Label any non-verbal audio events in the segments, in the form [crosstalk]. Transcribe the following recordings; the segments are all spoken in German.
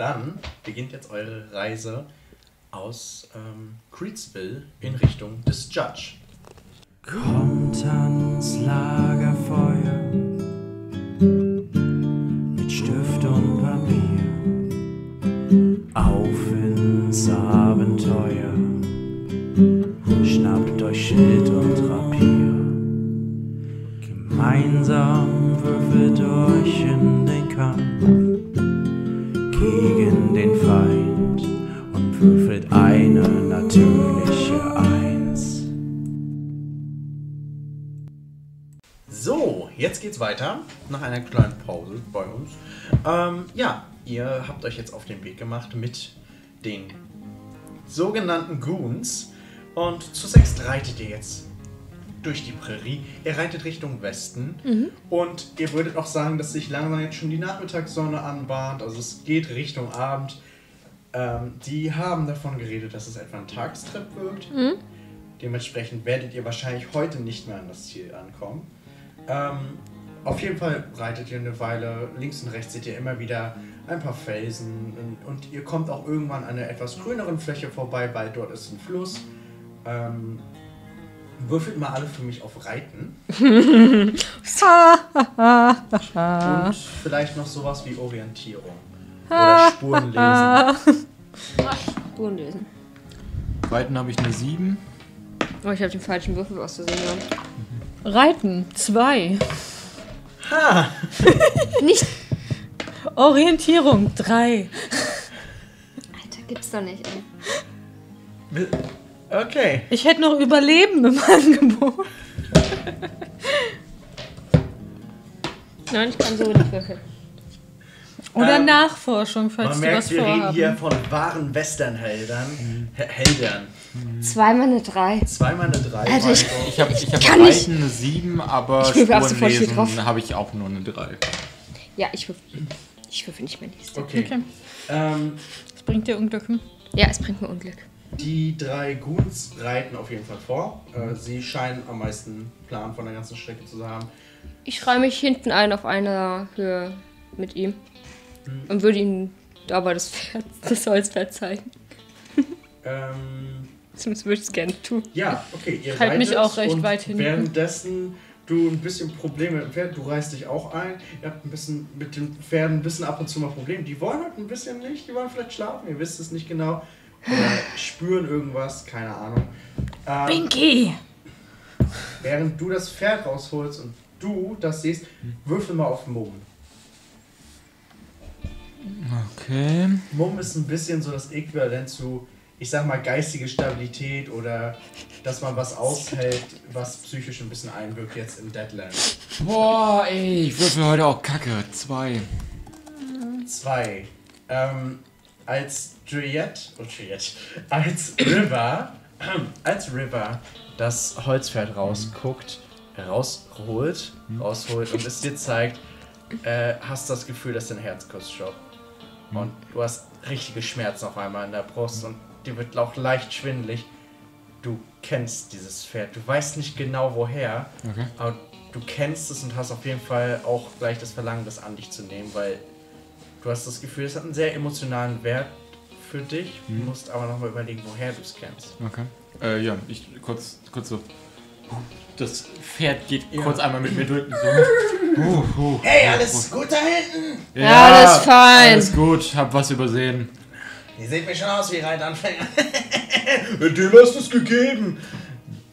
dann beginnt jetzt eure Reise aus ähm, Creedsville in Richtung des Judge. Kommt ans Lagerfeuer geht's weiter nach einer kleinen Pause bei uns. Ähm, ja, ihr habt euch jetzt auf den Weg gemacht mit den sogenannten Goons und zu sechst reitet ihr jetzt durch die Prärie. Ihr reitet Richtung Westen und ihr würdet auch sagen, dass sich langsam jetzt schon die Nachmittagssonne anbahnt. Also es geht Richtung Abend. Ähm, die haben davon geredet, dass es etwa ein Tagstrip wird. Dementsprechend werdet ihr wahrscheinlich heute nicht mehr an das Ziel ankommen. Ähm, auf jeden Fall reitet ihr eine Weile. Links und rechts seht ihr immer wieder ein paar Felsen und, und ihr kommt auch irgendwann an einer etwas grüneren Fläche vorbei, weil dort ist ein Fluss. Ähm, würfelt mal alle für mich auf Reiten. und vielleicht noch sowas wie Orientierung. Oder Spurenlesen. Spuren lesen. Reiten habe ich eine 7. Oh, ich habe den falschen Würfel auszusehen. Ja. Reiten, zwei. Ha! [laughs] Nicht. Orientierung, drei. Alter, gibt's doch nicht, ey. Okay. Ich hätte noch Überleben im [laughs] Angebot. Nein, ich kann so nicht würfeln. Oder Ähm, Nachforschung, falls Man was merkt, wir reden hier von wahren Westernheldern. He- Heldern. Zweimal eine Drei. Zweimal eine Drei. Alter, ich- also- Ich habe ich hab nicht. Reiten eine 7, aber Ich. Spurenlesen habe ich auch nur eine 3. Ja, ich würfel. Ich würfel nicht mehr nächste. Okay. Okay. Ähm, Das bringt dir Unglück. Ja, es bringt mir Unglück. die drei Goons reiten auf jeden Fall vor. Äh, sie scheinen am meisten Plan von der ganzen Strecke zu haben. Ich schreibe mich hinten ein auf einer Höhe mit ihm. Und würde ihm dabei das Pferd, das Holzpferd zeigen. Ähm, Zumindest würde ich es gerne tun. ja, okay. Ihr Halt mich auch recht und weit hinten. Währenddessen du ein bisschen Probleme mit dem Pferd, du reißt dich auch ein. Ihr habt ein bisschen mit den Pferden ein bisschen ab und zu mal Probleme. Die wollen halt ein bisschen nicht, die wollen vielleicht schlafen, ihr wisst es nicht genau. Oder [sighs] spüren irgendwas, keine Ahnung. Ähm, Binky! Während du das Pferd rausholst und du das siehst, würfel mal auf Mumm. Okay. Mumm ist ein bisschen so das Äquivalent zu, ich sag mal, geistige Stabilität oder dass man was aushält, was psychisch ein bisschen einwirkt jetzt in Deadland. Boah, ey, ich würfel heute auch Kacke. 2. Zwei. Ähm, als Juliette, oh Juliette, als River, [clears throat] als River das Holzpferd rausguckt, rausholt, rausholt und es dir zeigt, äh, hast das Gefühl, dass dein Herz kurz stoppt. Und du hast richtige Schmerzen auf einmal in der Brust und dir wird auch leicht schwindelig. Du kennst dieses Pferd. Du weißt nicht genau woher, Okay. aber du kennst es und hast auf jeden Fall auch gleich das Verlangen, das an dich zu nehmen, weil du hast das Gefühl, es hat einen sehr emotionalen Wert für dich. Du musst aber nochmal überlegen, woher du es kennst. Okay. Äh, ja, ich kurz, kurz so. Das Pferd geht Ja. kurz einmal mit mir durch. [laughs] So. Uh, uh, Hey, alles gut da hinten? uh. Ja, alles fein. Alles gut, hab was übersehen. Ihr seht mir schon aus wie Reitanfänger. [laughs] Dem hast du es gegeben.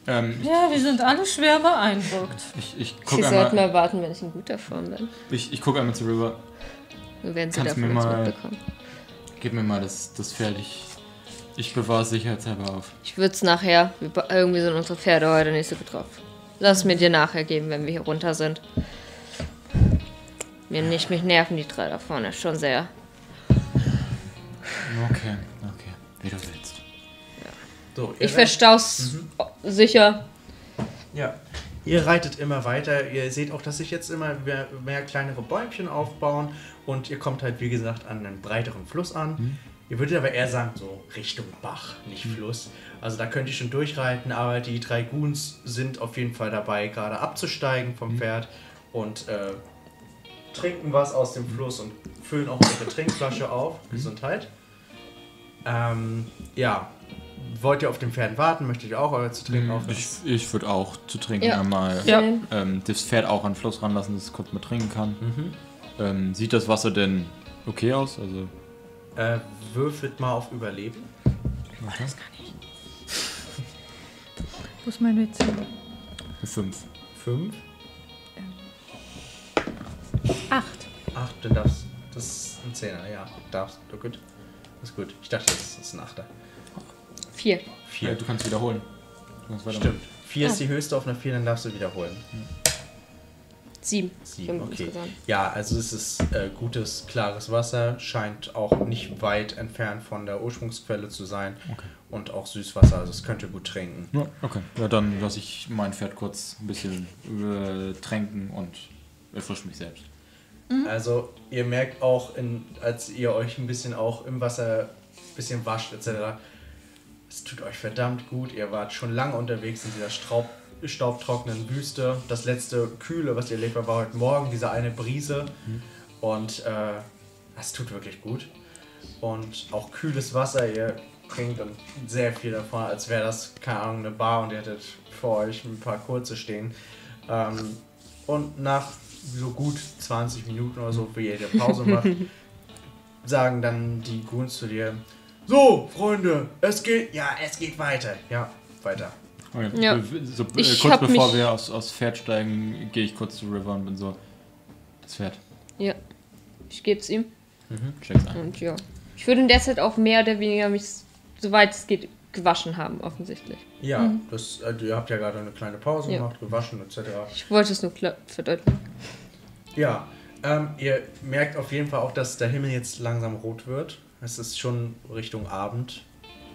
Ähm, Ja, wir sind alle schwer beeindruckt. ich, ich Sie guck sollten einmal, mal warten, wenn ich in guter Form bin. ich, ich guck einmal zu River. Dann werden sie Kannst davon mir mal- mitbekommen. Gib mir mal das, das Pferd. Ich, ich bewahre es sicherheitshalber auf. Ich würde es nachher, wir irgendwie sind unsere Pferde heute nicht so gut drauf. Lass mir dir nachher geben, wenn wir hier runter sind. Mir nicht, mich nerven die drei da vorne schon sehr. Okay, okay. Wie du willst. So, ihr Ich verstau's sicher. Ja. Ihr reitet immer weiter. Ihr seht auch, dass sich jetzt immer mehr, mehr kleinere Bäumchen aufbauen. Und ihr kommt halt, wie gesagt, an einen breiteren Fluss an. Ihr würdet aber eher sagen, so Richtung Bach, nicht Fluss. Also da könnt ihr schon durchreiten, aber die drei Goons sind auf jeden Fall dabei, gerade abzusteigen vom Pferd und äh, trinken was aus dem Fluss und füllen auch ihre Trinkflasche auf. Gesundheit. Ähm, ja. Wollt ihr auf den Pferden warten? Möchtet ihr auch euer zu trinken aufnehmen? Ich, ich würde auch zu trinken Ja. einmal Ja. ähm, das Pferd auch an den Fluss ranlassen, dass es kurz mal trinken kann. Mhm. Ähm, sieht das Wasser denn okay aus? Also, Äh, würfelt mal auf Überleben. Wo ist mein Witz? Eine 5. Fünf. Acht. Acht, dann darfst Das ist ein Zehner, ja. Darfst du gut. Ist gut. Ich dachte, das ist ein Achter. Vier. Vier. Ja, du kannst wiederholen. Du kannst. Stimmt. Vier ist die höchste auf einer vier, dann darfst du wiederholen. Sieben. Sieben, Fünf okay. insgesamt. Ja, also es ist äh, gutes, klares Wasser, scheint auch nicht weit entfernt von der Ursprungsquelle zu sein Okay. und auch Süßwasser, also es könnt ihr gut trinken. Ja, okay. Ja, dann lasse ich mein Pferd kurz ein bisschen äh, tränken und erfrische mich selbst. Also ihr merkt auch, in, als ihr euch ein bisschen auch im Wasser ein bisschen wascht etc., es tut euch verdammt gut. Ihr wart schon lange unterwegs in dieser Straub, staubtrockenen Wüste. Das letzte Kühle, was ihr erlebt habt, war heute Morgen, diese eine Brise. Und äh, das tut wirklich gut. Und auch kühles Wasser, ihr trinkt und sehr viel davon, als wäre das, keine Ahnung, eine Bar und ihr hättet vor euch ein paar kurze stehen. Ähm, und nach so gut 20 Minuten oder so, wie ihr die Pause macht, [laughs] sagen dann die Goons zu dir, so, Freunde, es geht, ja, es geht weiter. Ja, weiter. Okay. Ja. So, äh, kurz bevor wir aufs, aufs Pferd steigen, gehe ich kurz zu River und bin so. Das Pferd. Ja. Ich gebe es ihm. Check's ein. Und ja. Ich würde in der Zeit auch mehr oder weniger mich, soweit es geht, gewaschen haben, offensichtlich. Ja, das, äh, ihr habt ja gerade eine kleine Pause Ja. gemacht, gewaschen etc. Ich wollte es nur klar verdeutlichen. Ja, ähm, ihr merkt auf jeden Fall auch, dass der Himmel jetzt langsam rot wird. Es ist schon Richtung Abend.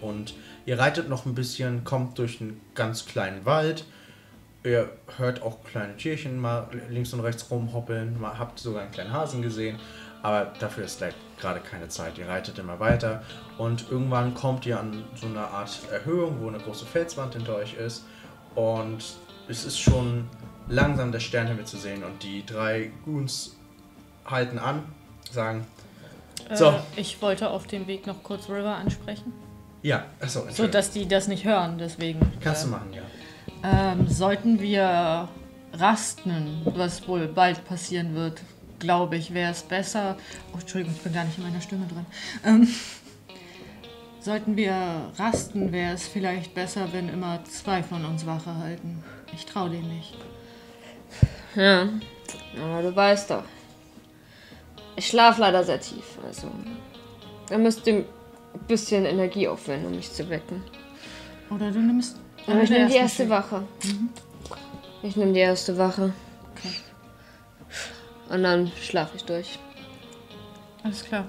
Und ihr reitet noch ein bisschen, kommt durch einen ganz kleinen Wald. Ihr hört auch kleine Tierchen mal links und rechts rumhoppeln. Mal habt sogar einen kleinen Hasen gesehen. Aber dafür ist gleich gerade keine Zeit. Ihr reitet immer weiter. Und irgendwann kommt ihr an so eine Art Erhöhung, wo eine große Felswand hinter euch ist. Und es ist schon langsam der Sternhimmel zu sehen. Und die drei Goons halten an, sagen, So. Äh, ich wollte auf dem Weg noch kurz River ansprechen. ja, achso, So, dass die das nicht hören, deswegen. Kannst du äh, machen, ja. Ähm, sollten wir rasten, was wohl bald passieren wird, glaube ich, wäre es besser. Oh, Entschuldigung, ich bin gar nicht in meiner Stimme drin. Ähm, sollten wir rasten, wäre es vielleicht besser, wenn immer zwei von uns Wache halten. Ich traue dem nicht. Ja. Aber du weißt doch. Ich schlafe leider sehr tief. Also. Da müsst ihr ein bisschen Energie aufwenden, um mich zu wecken. Oder du nimmst. Aber ich nehme die erste Wache. Ich nehme die erste Wache. Okay. Und dann schlafe ich durch. Alles klar.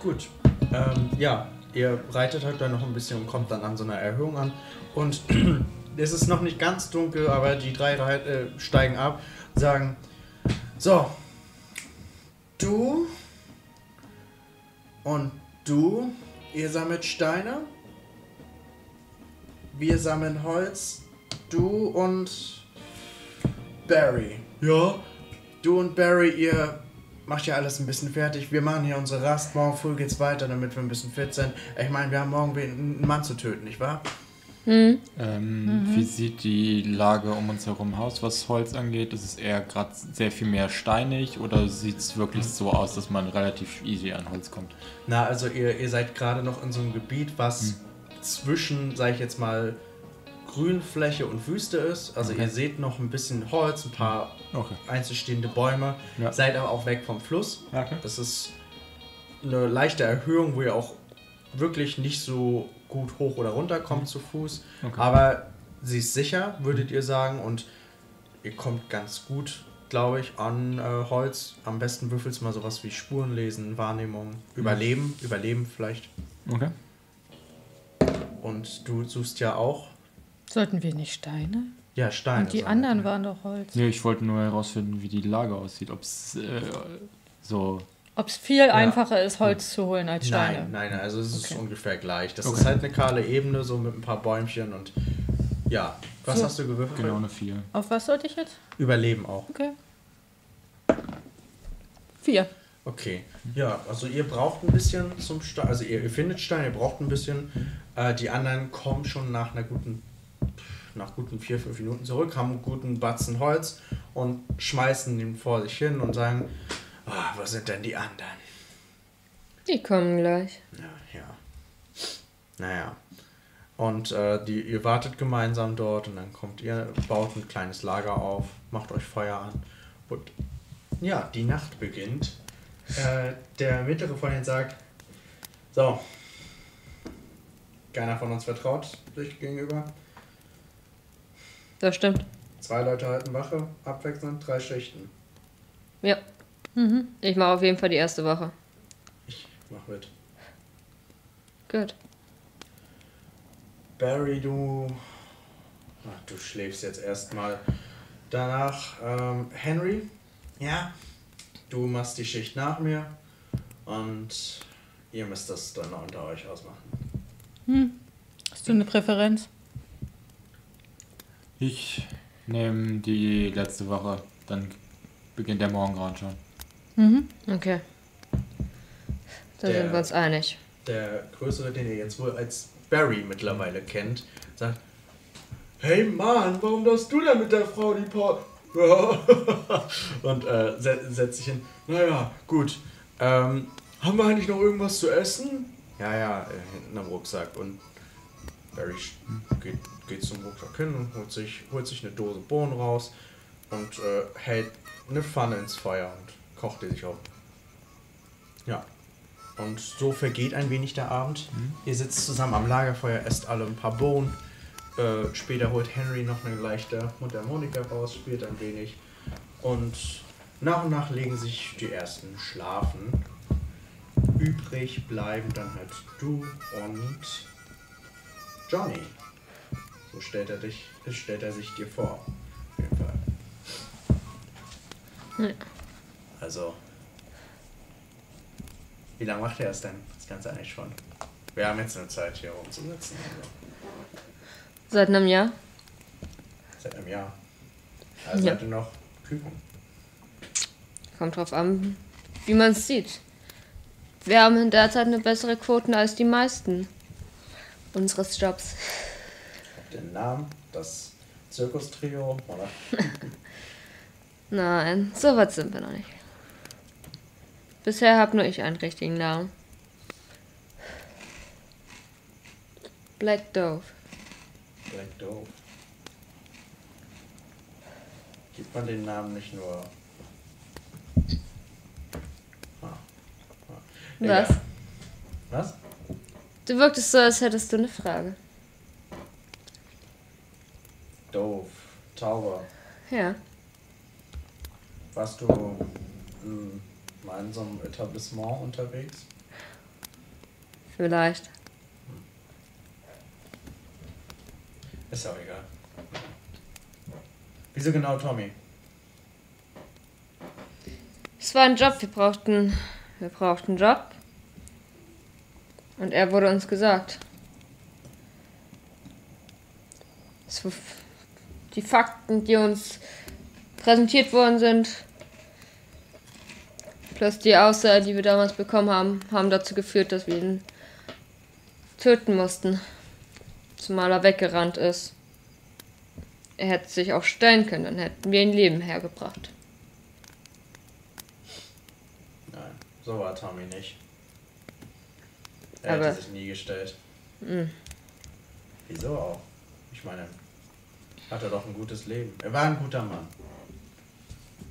Gut. Ähm, ja, ihr reitet halt dann noch ein bisschen und kommt dann an so einer Erhöhung an. Und [clears throat] es ist noch nicht ganz dunkel, aber die drei äh, steigen ab, sagen: So, du und du, ihr sammelt Steine. Wir sammeln Holz. Du und Barry. Ja? Du und Barry, ihr macht ja alles ein bisschen fertig. Wir machen hier unsere Rast. Morgen früh geht's weiter, damit wir ein bisschen fit sind. Ich meine, wir haben morgen einen Mann zu töten, nicht wahr? Hm? Ähm, Wie sieht die Lage um uns herum aus, was Holz angeht? Ist es eher gerade sehr viel mehr steinig oder sieht es wirklich so aus, dass man relativ easy an Holz kommt? Na, also ihr, ihr seid gerade noch in so einem Gebiet, was zwischen, sag ich jetzt mal, Grünfläche und Wüste ist. Also Okay. ihr seht noch ein bisschen Holz, ein paar Okay. einzelstehende Bäume. Ja. Seid aber auch weg vom Fluss. Okay. Das ist eine leichte Erhöhung, wo ihr auch wirklich nicht so gut hoch oder runter kommt zu Fuß. Aber sie ist sicher, würdet ihr sagen. Und ihr kommt ganz gut, glaube ich, an äh, Holz. Am besten würfelst mal sowas wie Spuren lesen, Wahrnehmung, Überleben. Überleben vielleicht. Okay. Und du suchst ja auch. Sollten wir nicht Steine? Ja, Steine. Und die anderen waren doch Holz. Nee, ich wollte nur herausfinden, wie die Lage aussieht. Ob es äh, so. Ob es viel einfacher ist, Holz zu holen als Steine. Nein, nein, also es ist Okay. ungefähr gleich. Das Okay. ist halt eine kahle Ebene, so mit ein paar Bäumchen und ja. Was So. hast du gewürfelt? Genau eine 4. Auf was sollte ich jetzt? Überleben auch. Okay. Vier. Okay, ja, also ihr braucht ein bisschen zum Stein, also ihr, ihr findet Stein, ihr braucht ein bisschen. Äh, die anderen kommen schon nach einer guten, nach guten vier, fünf Minuten zurück, haben einen guten Batzen Holz und schmeißen ihn vor sich hin und sagen, ah, wo sind denn die anderen? Die kommen gleich. Ja, ja. Naja. Und äh, die, ihr wartet gemeinsam dort und dann kommt ihr, baut ein kleines Lager auf, macht euch Feuer an und ja, die Nacht beginnt. Äh, der mittlere von ihnen sagt, so, keiner von uns vertraut sich gegenüber. Das stimmt. Zwei Leute halten Wache, abwechselnd, drei Schichten. Ja. Ich mache auf jeden Fall die erste Woche. Ich mach mit. Gut. Barry, du. Ach, du schläfst jetzt erstmal. Danach, ähm, Henry, ja, du machst die Schicht nach mir und ihr müsst das dann unter euch ausmachen. Hast du eine Präferenz? Ich nehme die letzte Woche, dann beginnt der Morgengrauen schon. Okay. Da Der- sind wir uns einig. Der Größere, den ihr jetzt wohl als Barry mittlerweile kennt, sagt: Hey Mann, warum darfst du denn mit der Frau die Paar. [laughs] und äh, se setzt sich hin. Naja, gut. Ähm, haben wir eigentlich noch irgendwas zu essen? Ja, ja, äh, hinten am Rucksack. Und Barry sch- geht, geht zum Rucksack hin und holt sich, holt sich eine Dose Bohnen raus und äh, hält eine Pfanne ins Feuer und kocht die sich auf. Ja. Und so vergeht ein wenig der Abend. Ihr sitzt zusammen am Lagerfeuer, esst alle ein paar Bohnen. Äh, später holt Henry noch eine leichte Mundharmonika raus, spielt ein wenig. Und nach und nach legen sich die ersten schlafen. Übrig bleiben dann halt du und Johnny. So stellt er, dich, stellt er sich dir vor. Auf jeden Fall. Ja. Also, wie lange macht er es denn? Das Ganze eigentlich schon. Wir haben jetzt eine Zeit hier rumzusitzen. Also Seit einem Jahr? seit einem Jahr. Also Ja. ihr noch Küken. Kommt drauf an, wie man es sieht. Wir haben in der Zeit eine bessere Quoten als die meisten unseres Jobs. Den Namen, das Zirkustrio, oder? [laughs] Nein, so weit sind wir noch nicht. Bisher habe nur ich einen richtigen Namen. Black Dove. Black Dove. Gibt man den Namen nicht nur. Ah. Ah. Was? Was? Du wirktest so, als hättest du eine Frage. Dove. Tauber. Ja. Warst du mal in so einem Etablissement unterwegs? Vielleicht. Ist ja auch egal. Wieso genau Tommy? Es war ein Job, wir brauchten. Wir brauchten einen Job. Und er wurde uns gesagt. Es war die Fakten, die uns präsentiert worden sind, plus die Aussage, die wir damals bekommen haben, haben dazu geführt, dass wir ihn töten mussten. Zumal er weggerannt ist. Er hätte sich auch stellen können, dann hätten wir ihn Leben hergebracht. Nein, so war Tommy nicht. Er Aber- hätte sich nie gestellt. Wieso auch? Ich meine, hat er doch ein gutes Leben. Er war ein guter Mann.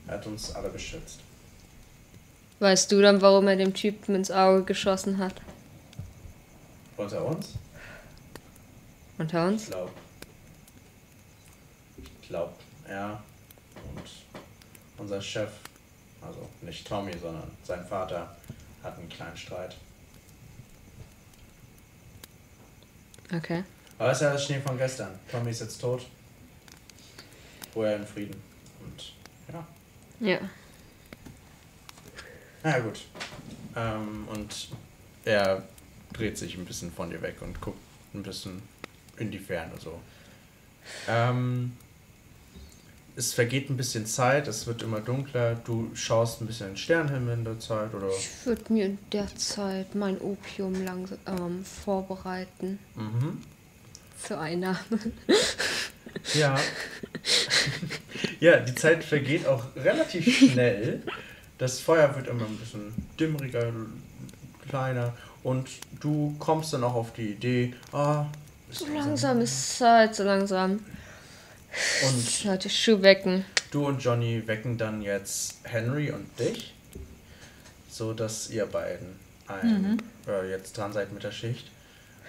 Er hat uns alle beschützt. Weißt du dann, warum er dem Typen ins Auge geschossen hat? Unter uns? Unter Ich uns? glaube. Ich glaube, er und unser Chef, also nicht Tommy, sondern sein Vater, hatten einen kleinen Streit. Okay. Aber es ist ja das Schnee von gestern. Tommy ist jetzt tot. Vorher in Frieden. Und ja. Ja. Na ja, gut. Ähm, und er dreht sich ein bisschen von dir weg und guckt ein bisschen in die Ferne so. Ähm, es vergeht ein bisschen Zeit, es wird immer dunkler, du schaust ein bisschen in den Sternenhimmel in der Zeit oder. Ich würde mir in der Zeit mein Opium langsam ähm, vorbereiten. Mhm. Für Einnahme. [laughs] Ja. ja, die Zeit vergeht auch relativ schnell. Das Feuer wird immer ein bisschen dimmriger, kleiner und du kommst dann auch auf die Idee, ah, ist So langsam- langsam ist Zeit, so langsam. Und sollte Schuh wecken. du und Johnny wecken dann jetzt Henry und dich, so dass ihr beiden ein, äh, jetzt dran seid mit der Schicht.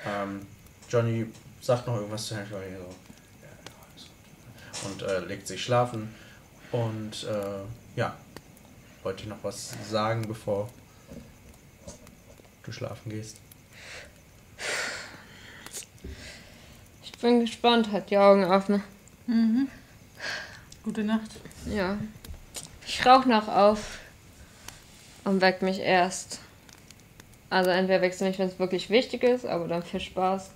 Ähm, Johnny sagt noch irgendwas zu Henry so, ja, ja, alles gut. Und äh, legt sich schlafen. Und äh, ja, wollte ich noch was sagen, bevor du schlafen gehst? Ich bin gespannt, halt die Augen offen. Gute Nacht. Ja. Ich rauch noch auf und weck mich erst. Also entweder wächst du mich, wenn es wirklich wichtig ist, aber dann viel Spaß.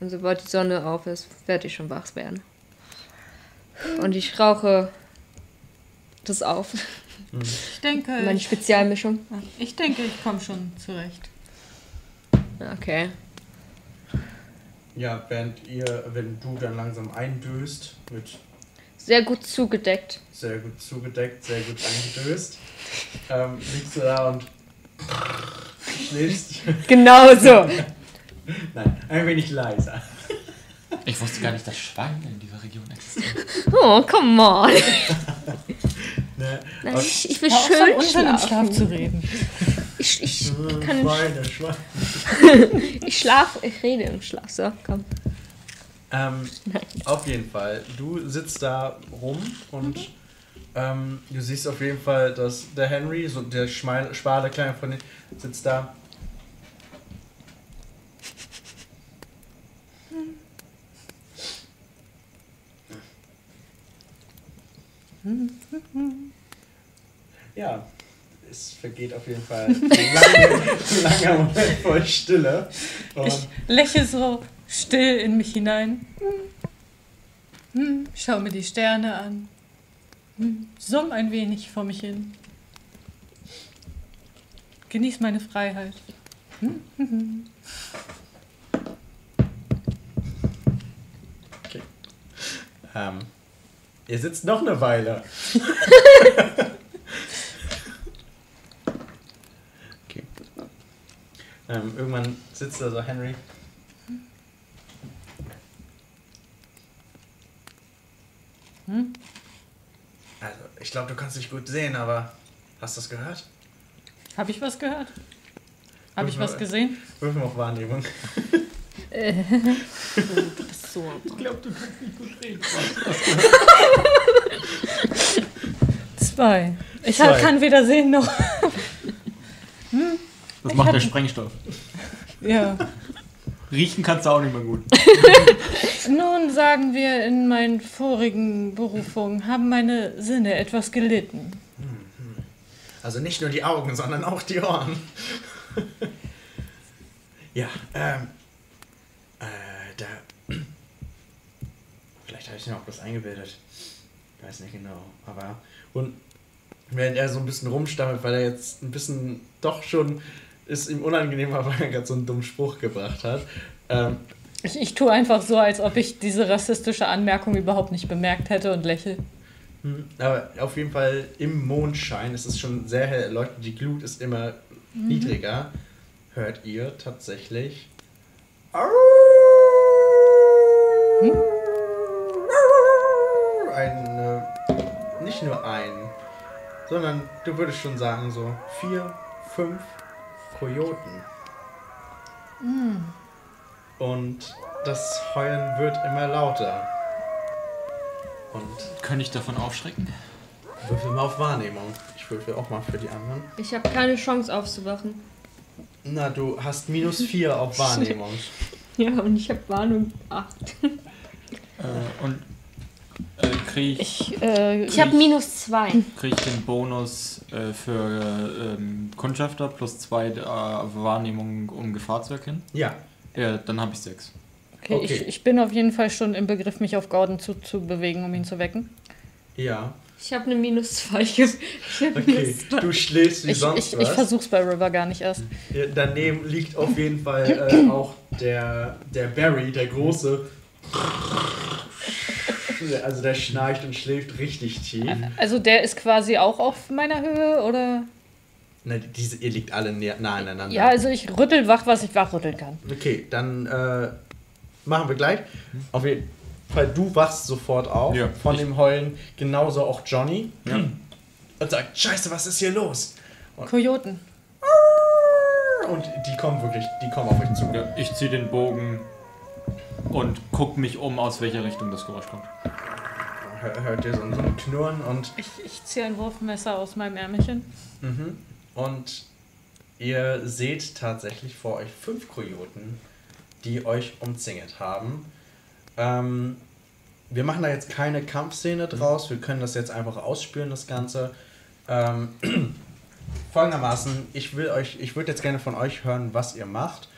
Und sobald die Sonne auf ist, werde ich schon wach werden. Und ich rauche das auf. Ich denke, [laughs] Meine ich, Spezialmischung. ich denke, ich komme schon zurecht. Okay. Ja, während ihr, wenn du dann langsam eindöst, mit Sehr gut zugedeckt. sehr gut zugedeckt, sehr gut eingedöst, ähm, liegst du da und [laughs] schläfst. Genau so. [laughs] Nein, ein wenig leiser. Ich wusste gar nicht, dass Schweine in dieser Region existieren. Oh, come on. [laughs] Ne? Nein, ich, ich will schön im Schlaf schlafen. zu reden. Ich, ich Äh, [laughs] kann Schweine, Schweine. [laughs] Ich schlaf, ich rede im Schlaf. So, komm. Ähm, auf jeden Fall. Du sitzt da rum und ähm, du siehst auf jeden Fall, dass der Henry, so der schmal, schmale Kleine von sitzt da. Ja, es vergeht auf jeden Fall ein [laughs] langer, langer Moment voll Stille. Und Ich lächle so still in mich hinein. Hm. Hm, Schau mir die Sterne an. Hm, Summ ein wenig vor mich hin. Genieß meine Freiheit. Ähm, ihr sitzt noch eine Weile. [laughs] Ähm, irgendwann sitzt da so Henry. Hm? Also, ich glaube, du kannst dich gut sehen, aber hast du das gehört? Habe ich was gehört? Habe ich was gesehen? Wirf mal auf Wahrnehmung. So. [laughs] Ich glaube, du kannst nicht gut reden. Zwei. Ich Zwei. kann weder sehen noch. [laughs] Das macht der Sprengstoff. [laughs] Ja. Riechen kannst du auch nicht mehr gut. [laughs] Nun sagen wir, in meinen vorigen Berufungen haben meine Sinne etwas gelitten. Also nicht nur die Augen, sondern auch die Ohren. [laughs] ja, ähm. Äh, da. [clears throat] Vielleicht habe ich mir auch was eingebildet. Ich weiß nicht genau. Aber. Und während er so ein bisschen rumstammelt, weil er jetzt ein bisschen doch schon ist ihm unangenehm war, [laughs] weil er gerade so einen dummen Spruch gebracht hat. Ähm, Ich, ich tue einfach so, als ob ich diese rassistische Anmerkung überhaupt nicht bemerkt hätte und lächle. Hm, Aber auf jeden Fall im Mondschein, es ist schon sehr hell erleuchtet, die Glut ist immer niedriger, hört ihr tatsächlich. Ein, äh, nicht nur ein, sondern du würdest schon sagen, so vier, fünf Kojoten. Und das Heulen wird immer lauter. Und Könnte ich davon aufschrecken? Würfel mal auf Wahrnehmung. Ich würfel auch mal für die anderen. Ich habe keine Chance aufzuwachen. Na, du hast minus 4 auf [laughs] Wahrnehmung. Ja, und ich habe Warnung 8. Äh, und äh, kriege ich, Ich, äh, Ich habe minus 2. krieg ich den Bonus äh, für ähm, Kundschafter plus zwei äh, Wahrnehmungen, um Gefahr zu erkennen? Ja. Ja, dann habe ich sechs. okay, okay. Ich, ich bin auf jeden Fall schon im Begriff, mich auf Gordon zu, zu bewegen, um ihn zu wecken. Ja. Ich habe eine Minus 2. [laughs] Ich hab Okay, Minus zwei. du schläfst wie Ich, sonst ich, ich was. versuch's bei River gar nicht erst. Ja, Daneben liegt auf jeden Fall äh, auch der, der Barry, der große. Also der schnarcht und schläft richtig tief. Also der ist quasi auch auf meiner Höhe, oder? Ne, diese, ihr liegt alle nah aneinander. Ja, also ich rüttel wach, was ich wachrütteln kann. Okay, dann äh, machen wir gleich. Auf jeden Fall, du wachst sofort auf Ja, von dem Heulen. Genauso auch Johnny. Und sagt, scheiße, was ist hier los? Kojoten. Und die kommen wirklich, die kommen auf euch zu. Ja, ich ziehe den Bogen und guck mich um, aus welcher Richtung das Geräusch kommt. Hör- Hört ihr so, ein- so ein Knurren und Ich, ich ziehe ein Wurfmesser aus meinem Ärmelchen. Mhm. Und ihr seht tatsächlich vor euch fünf Kojoten, die euch umzingelt haben. Ähm, wir machen da jetzt keine Kampfszene draus, wir können das jetzt einfach ausspüren, das Ganze. Ähm, [clears throat] folgendermaßen, ich will euch, ich würde jetzt gerne von euch hören, was ihr macht.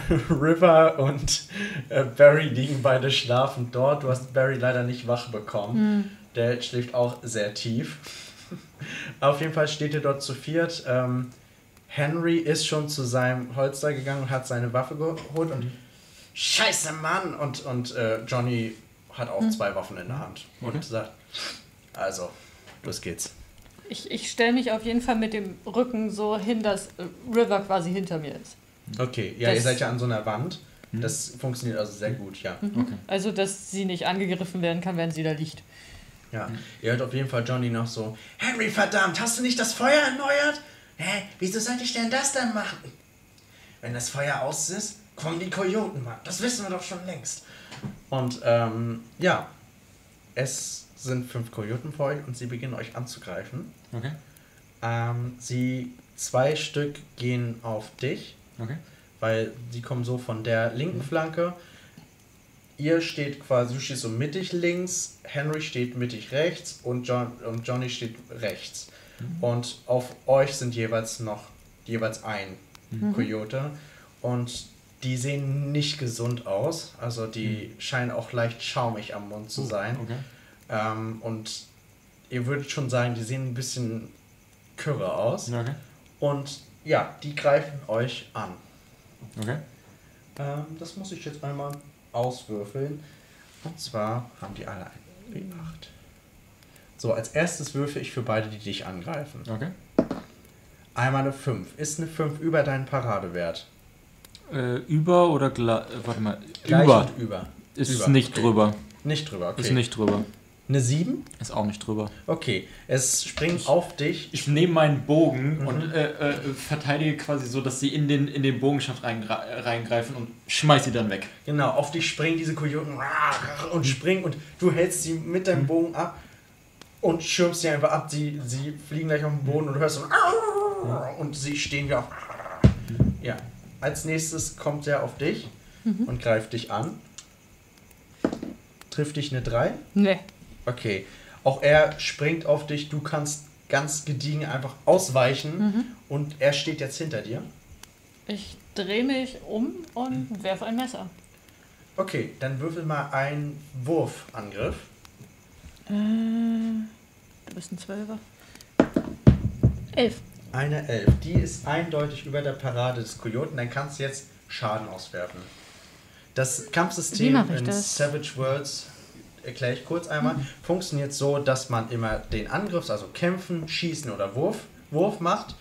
[laughs] River und äh, Barry liegen beide schlafend dort. Du hast Barry leider nicht wach bekommen. Der schläft auch sehr tief. [laughs] Auf jeden Fall steht ihr dort zu viert. Ähm, Henry ist schon zu seinem Holster gegangen und hat seine Waffe geholt und Scheiße, Mann! Und, und äh, Johnny hat auch zwei Waffen in der Hand und Okay. sagt, also, los geht's. Ich, ich stelle mich auf jeden Fall mit dem Rücken so hin, dass äh, River quasi hinter mir ist. Okay, ja, Das- ihr seid ja an so einer Wand. Das funktioniert also sehr gut, ja. Okay. Also, dass sie nicht angegriffen werden kann, wenn sie da liegt. Ja, ihr hört auf jeden Fall Johnny noch so, Henry, verdammt, hast du nicht das Feuer erneuert? Hä, wieso sollte ich denn das dann machen? Wenn das Feuer aus ist, kommen die Kojoten, Mann. Das wissen wir doch schon längst. Und, ähm, ja, es sind fünf Kojoten vor euch und sie beginnen euch anzugreifen. Okay. Ähm, sie, zwei Stück gehen auf dich, Okay. weil sie kommen so von der linken Flanke. Ihr steht quasi, du stehst so mittig links, Henry steht mittig rechts und, John, und Johnny steht rechts. Und auf euch sind jeweils noch jeweils ein Coyote. Und die sehen nicht gesund aus. Also die scheinen auch leicht schaumig am Mund zu sein. Okay. Ähm, und ihr würdet schon sagen, die sehen ein bisschen kürre aus. Okay. Und ja, die greifen euch an. Okay. Ähm, das muss ich jetzt einmal auswürfeln. Und zwar haben die alle ein W8. So, als erstes würfe ich für beide, die dich angreifen. Okay. Einmal eine 5. Ist eine 5 über deinen Paradewert? Äh, über oder gleich? Warte mal. Gleich über. über. Ist über. nicht drüber. Nicht drüber, okay. Ist nicht drüber. Eine 7? Ist auch nicht drüber. Okay. Es springt auf dich. Ich nehme meinen Bogen Mhm. und äh, äh, verteidige quasi so, dass sie in den, in den Bogenschaft reingre reingreifen und schmeiß sie dann weg. Genau, auf dich springen diese Kojoten und springen und du hältst sie mit deinem Bogen ab und schirmst sie einfach ab. Sie, sie fliegen gleich auf den Boden und du hörst so ein und sie stehen wieder auf. Ja, als nächstes kommt er auf dich und greift dich an. Trifft dich eine 3? Nee. Okay. Auch er springt auf dich, du kannst ganz gediegen einfach ausweichen und er steht jetzt hinter dir. Ich drehe mich um und werfe ein Messer. Okay, dann würfel mal einen Wurfangriff. Äh, du bist ein Zwölfer. Elf. Eine 11. Die ist eindeutig über der Parade des Kojoten. Dann kannst du jetzt Schaden auswerfen. Das Kampfsystem in das? Savage Worlds, erkläre ich kurz einmal, funktioniert so, dass man immer den Angriff, also Kämpfen, Schießen oder Wurf, Wurf macht.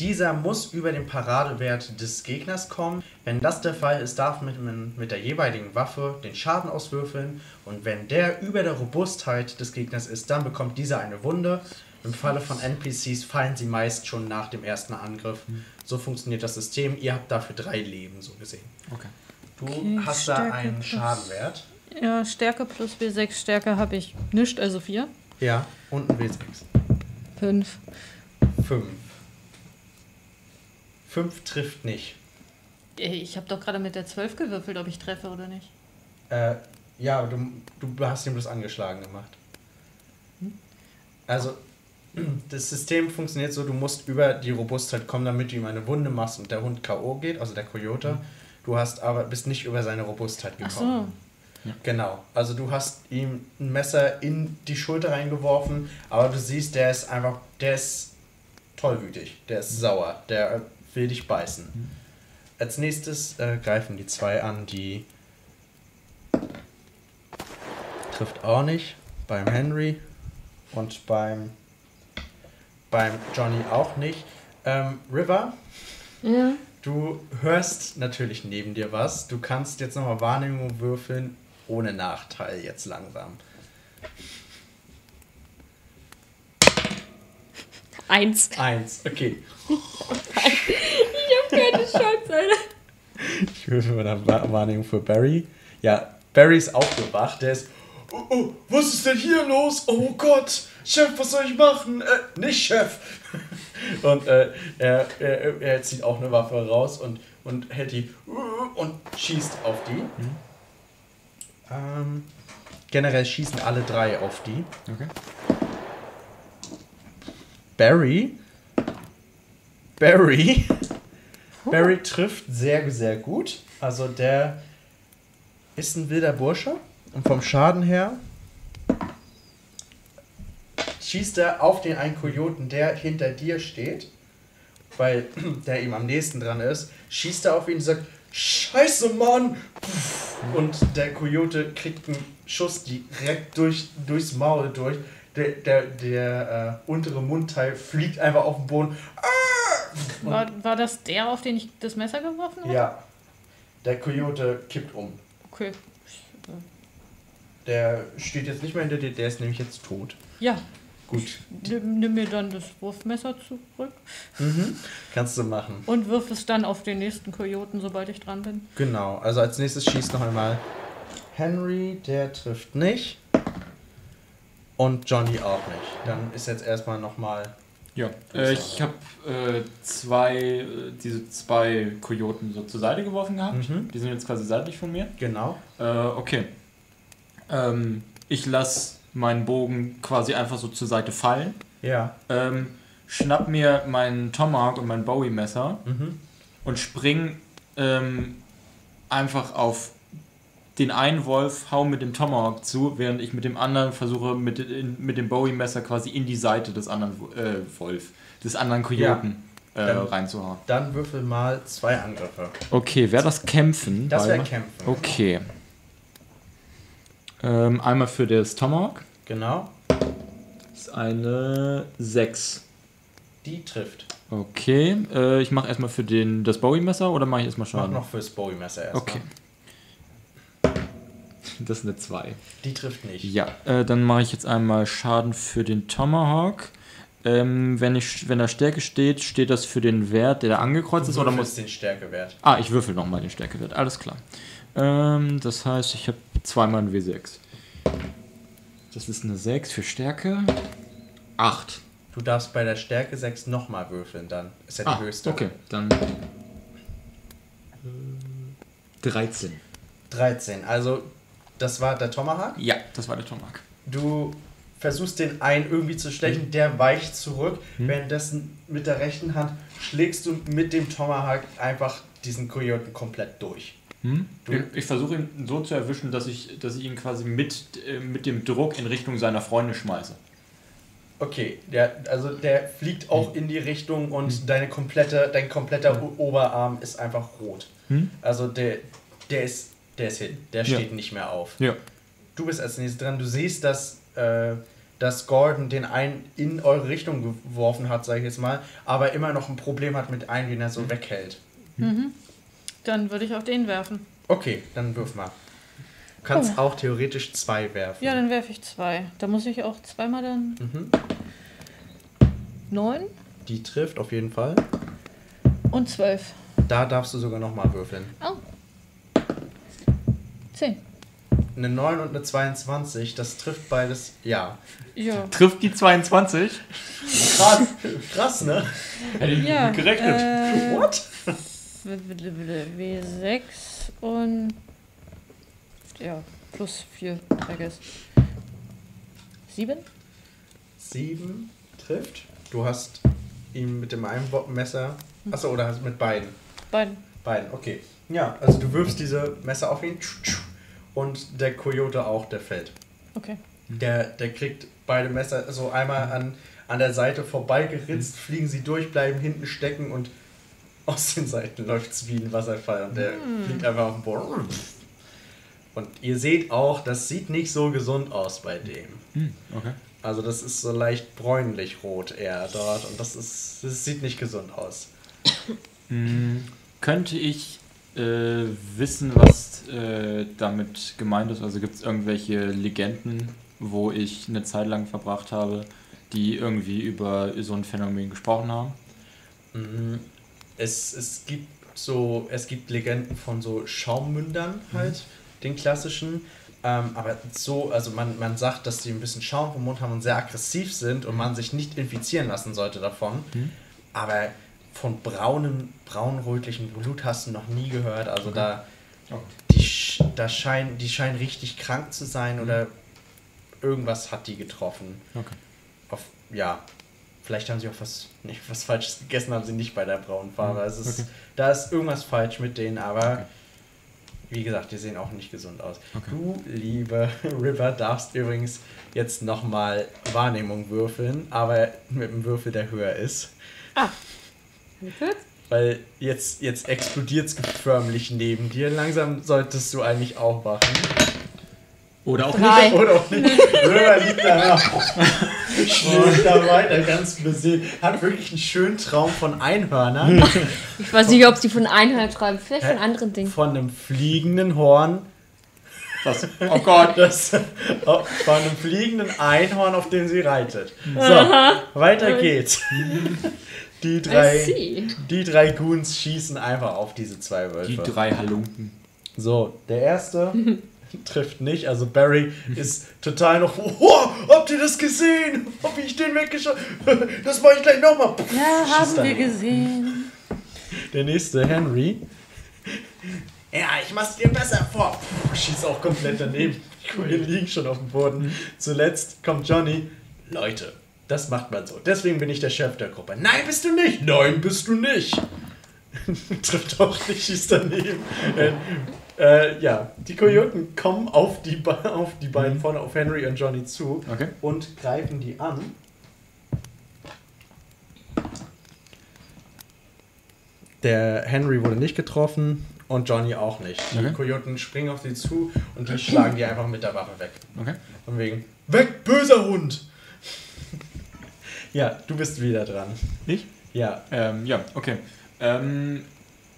Dieser muss über den Paradewert des Gegners kommen. Wenn das der Fall ist, darf man mit der jeweiligen Waffe den Schaden auswürfeln. Und wenn der über der Robustheit des Gegners ist, dann bekommt dieser eine Wunde. Im Falle von NPCs fallen sie meist schon nach dem ersten Angriff. So funktioniert das System. Ihr habt dafür drei Leben, so gesehen. Okay. Du Okay, hast da einen Schadenwert. Ja, Stärke plus B6 Stärke habe ich nicht, also 4. Ja, und ein W6. 5. 5. 5 trifft nicht. Ich habe doch gerade mit der 12 gewürfelt, ob ich treffe oder nicht. Äh, ja, du, du hast ihm das angeschlagen gemacht. Also, [clears throat] das System funktioniert so, du musst über die Robustheit kommen, damit du ihm eine Wunde machst und der Hund K.O. geht, also der Coyote. Du hast aber bist nicht über seine Robustheit Ach Genau. Also du hast ihm ein Messer in die Schulter reingeworfen, aber du siehst, der ist einfach, der ist tollwütig, der ist sauer, der will dich beißen. Als nächstes äh, greifen die zwei an, die trifft auch nicht, beim Henry und beim beim Johnny auch nicht. Ähm, River, Ja. Du hörst natürlich neben dir was. Du kannst jetzt nochmal Wahrnehmung würfeln, ohne Nachteil jetzt langsam. Eins. Eins, okay. Ich hab keine Chance, Alter. Ich würfel mal Wahr- Wahrnehmung für Barry. Ja, Barry ist aufgewacht. Der ist. Oh, oh, was ist denn hier los? Oh Gott, Chef, was soll ich machen? Äh, nicht Chef. [laughs] Und äh, er, er, er zieht auch eine Waffe raus und, und hält die und schießt auf die. Ähm, generell schießen alle drei auf die. Okay. Barry. Barry. Barry trifft sehr, sehr gut. Also der ist ein wilder Bursche. Und vom Schaden her schießt er auf den einen Kojoten, der hinter dir steht, weil [clears throat] der ihm am nächsten dran ist, schießt er auf ihn und sagt, Scheiße, Mann! Und der Kojote kriegt einen Schuss direkt durch, durchs Maul durch. Der, der, der äh, untere Mundteil fliegt einfach auf den Boden. Ah! War, war das der, auf den ich das Messer geworfen habe? Ja. Der Kojote kippt um. Okay. Der steht jetzt nicht mehr hinter dir, der ist nämlich jetzt tot. Ja, Gut. nimm, nimm mir dann das Wurfmesser zurück Mhm. Kannst du machen. und wirf es dann auf den nächsten Kojoten, sobald ich dran bin. Genau. Also als nächstes schießt noch einmal Henry, der trifft nicht. Und Johnny auch nicht. Dann ist jetzt erstmal nochmal. Ja, äh, ich habe äh, zwei, äh, diese zwei Kojoten so zur Seite geworfen gehabt. Mhm. Die sind jetzt quasi seitlich von mir. Genau. Äh, okay. Ähm, ich lasse meinen Bogen quasi einfach so zur Seite fallen. Ja. Ähm, schnapp mir meinen Tomahawk und mein Bowie-Messer Mhm. und spring ähm, einfach auf den einen Wolf, hau mit dem Tomahawk zu, während ich mit dem anderen versuche, mit, in, mit dem Bowie-Messer quasi in die Seite des anderen äh, Wolf, des anderen Kojoten äh, Dann- reinzuhauen. Dann würfel mal zwei Angriffe. Okay, wäre das Kämpfen? Das wäre Kämpfen. Okay. Ähm, einmal für das Tomahawk. Genau. Das ist eine 6. Die trifft. Okay, äh, ich mache erstmal für den, das Bowie-Messer oder mache ich erstmal Ich mach Schaden? noch fürs Bowie-Messer erstmal. Okay. Das ist eine 2. Die trifft nicht. Ja, äh, dann mache ich jetzt einmal Schaden für den Tomahawk. Ähm, wenn, ich, wenn da Stärke steht, steht das für den Wert, der da angekreuzt Du ist, oder muss. den Stärkewert. Ah, ich würfel nochmal den Stärkewert, alles klar. Ähm, das heißt, ich habe zweimal ein W6. Das ist eine 6 für Stärke. 8. Du darfst bei der Stärke 6 nochmal würfeln, dann ist ja die Ah, höchste. okay, dann. 13. 13. Also, das war der Tomahawk. Ja, das war der Tomahawk. Du versuchst den einen irgendwie zu stechen, der weicht zurück. Währenddessen mit der rechten Hand schlägst du mit dem Tomahawk einfach diesen Kojoten komplett durch. Hm? Ich, ich versuche ihn so zu erwischen, dass ich, dass ich ihn quasi mit, äh, mit dem Druck in Richtung seiner Freunde schmeiße. Okay, der, also der fliegt auch in die Richtung und deine komplette, dein kompletter Oberarm ist einfach rot. Hm? Also der, der ist, der ist hin, der Ja. steht nicht mehr auf. Ja. Du bist als nächstes dran. Du siehst, dass, äh, dass Gordon den einen in eure Richtung geworfen hat, sag ich jetzt mal, aber immer noch ein Problem hat mit einem, den er so weghält. Dann würde ich auf den werfen. Okay, dann wirf mal. Du kannst Oh. auch theoretisch zwei werfen. Ja, dann werfe ich zwei. Da muss ich auch zweimal dann. Mhm. Neun Die trifft auf jeden Fall. und zwölf. Da darfst du sogar nochmal würfeln. Oh. Zehn. Eine 9 und eine 22, das trifft beides. Ja. Ja. Trifft die 22? Krass, krass ne? Hätte ich Ja. gerechnet. Äh, What? [laughs] W6 und. Ja, plus 4, I guess. 7? 7 trifft. Du hast ihm mit dem einen Messer. Achso, oder hast mit beiden? Beiden. Beiden, okay. Ja, also du wirfst diese Messer auf ihn und der Coyote auch, der fällt. Okay. Der, der kriegt beide Messer so einmal an, an der Seite vorbeigeritzt, fliegen sie durch, bleiben hinten stecken und aus den Seiten läuft es wie ein Wasserfall und der fliegt einfach auf den Boden. Und ihr seht auch, das sieht nicht so gesund aus bei dem. Hm, okay. Also das ist so leicht bräunlich-rot eher dort und das ist, das sieht nicht gesund aus. Hm, könnte ich äh, wissen, was äh, damit gemeint ist? Also gibt es irgendwelche Legenden, wo ich eine Zeit lang verbracht habe, die irgendwie über so ein Phänomen gesprochen haben? Mhm. Es, es gibt so, es gibt Legenden von so Schaummündern halt, den klassischen. Ähm, aber so, also man, man sagt, dass die ein bisschen Schaum vom Mund haben und sehr aggressiv sind und man sich nicht infizieren lassen sollte davon. Mhm. Aber von braunem, braunrötlichem Blut hast du noch nie gehört. Also da, Okay. die, sch- da scheinen, die scheinen richtig krank zu sein oder irgendwas hat die getroffen. Okay. Auf, ja, vielleicht haben sie auch was, nicht, was Falsches gegessen, haben sie nicht bei der braunen Farbe. Also es ist, okay. Da ist irgendwas falsch mit denen, aber Okay. wie gesagt, die sehen auch nicht gesund aus. Okay. Du, liebe [laughs] River, darfst übrigens jetzt nochmal Wahrnehmung würfeln, aber mit einem Würfel, der höher ist. Gut. Weil jetzt, jetzt explodiert es förmlich neben dir. Langsam solltest du eigentlich aufwachen. Oder auch Drei. Oder auch nicht. [laughs] River liegt da noch. [laughs] Schläft da weiter, ganz beseelt. Hat wirklich einen schönen Traum von Einhörnern. [laughs] Ich weiß nicht, ob sie von Einheit schreiben, vielleicht von anderen Dingen. Von einem fliegenden Horn. was. Oh Gott. Das, oh, von einem fliegenden Einhorn, auf dem sie reitet. So, weiter geht's. [laughs] Die drei, die drei Goons schießen einfach auf diese zwei Die Wölfe. drei Halunken. So, der erste [laughs] trifft nicht. Also Barry ist total noch. Oh, habt ihr das gesehen? Hab ich den weggeschaut? [laughs] Das mache ich gleich nochmal. Ja, haben wir gesehen. Der nächste, Henry. Ja, ich mach's dir besser vor. Puh, Schießt auch komplett daneben. [laughs] Die Kugeln liegen schon auf dem Boden. Zuletzt kommt Johnny. Leute, das macht man so. Deswegen bin ich der Chef der Gruppe. Nein, bist du nicht. Nein, bist du nicht. [laughs] Trifft auch nicht, schießt daneben. Äh, ja, die Kojoten kommen auf die, auf die beiden vorne, auf Henry und Johnny zu Okay. und greifen die an. Der Henry wurde nicht getroffen und Johnny auch nicht. Die Okay. Kojoten springen auf sie zu und die schlagen die einfach mit der Waffe weg. Okay. Von wegen, weg, böser Hund! [laughs] ja, du bist wieder dran. Ich? Ja, Ähm, ja, okay. Ähm,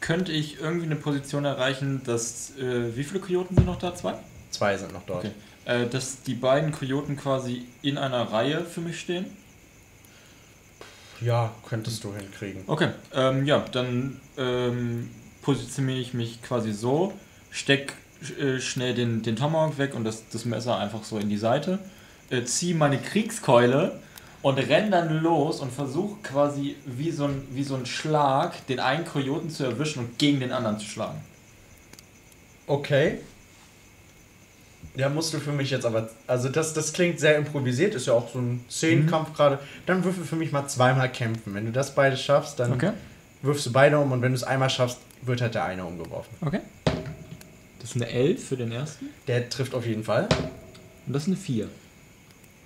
könnte ich irgendwie eine Position erreichen, dass. Äh, wie viele Kojoten sind noch da? Zwei? zwei sind noch dort. Okay. Äh, dass die beiden Kojoten quasi in einer Reihe für mich stehen? Ja, könntest du hinkriegen. Okay. Ähm, ja, dann ähm, positioniere ich mich quasi so, steck äh, schnell den, den Tomahawk weg und das, das Messer einfach so in die Seite, äh, ziehe meine Kriegskeule und renn dann los und versuche quasi wie so, ein, wie so ein Schlag den einen Kojoten zu erwischen und gegen den anderen zu schlagen. Okay. Ja, musst du für mich jetzt aber. Also, das, das klingt sehr improvisiert, ist ja auch so ein Zehnkampf gerade. Dann würfel für mich mal zweimal kämpfen. Wenn du das beide schaffst, dann Okay. wirfst du beide um und wenn du es einmal schaffst, wird halt der eine umgeworfen. Okay. Das ist eine 11 für den ersten Der trifft auf jeden Fall. und das ist eine 4.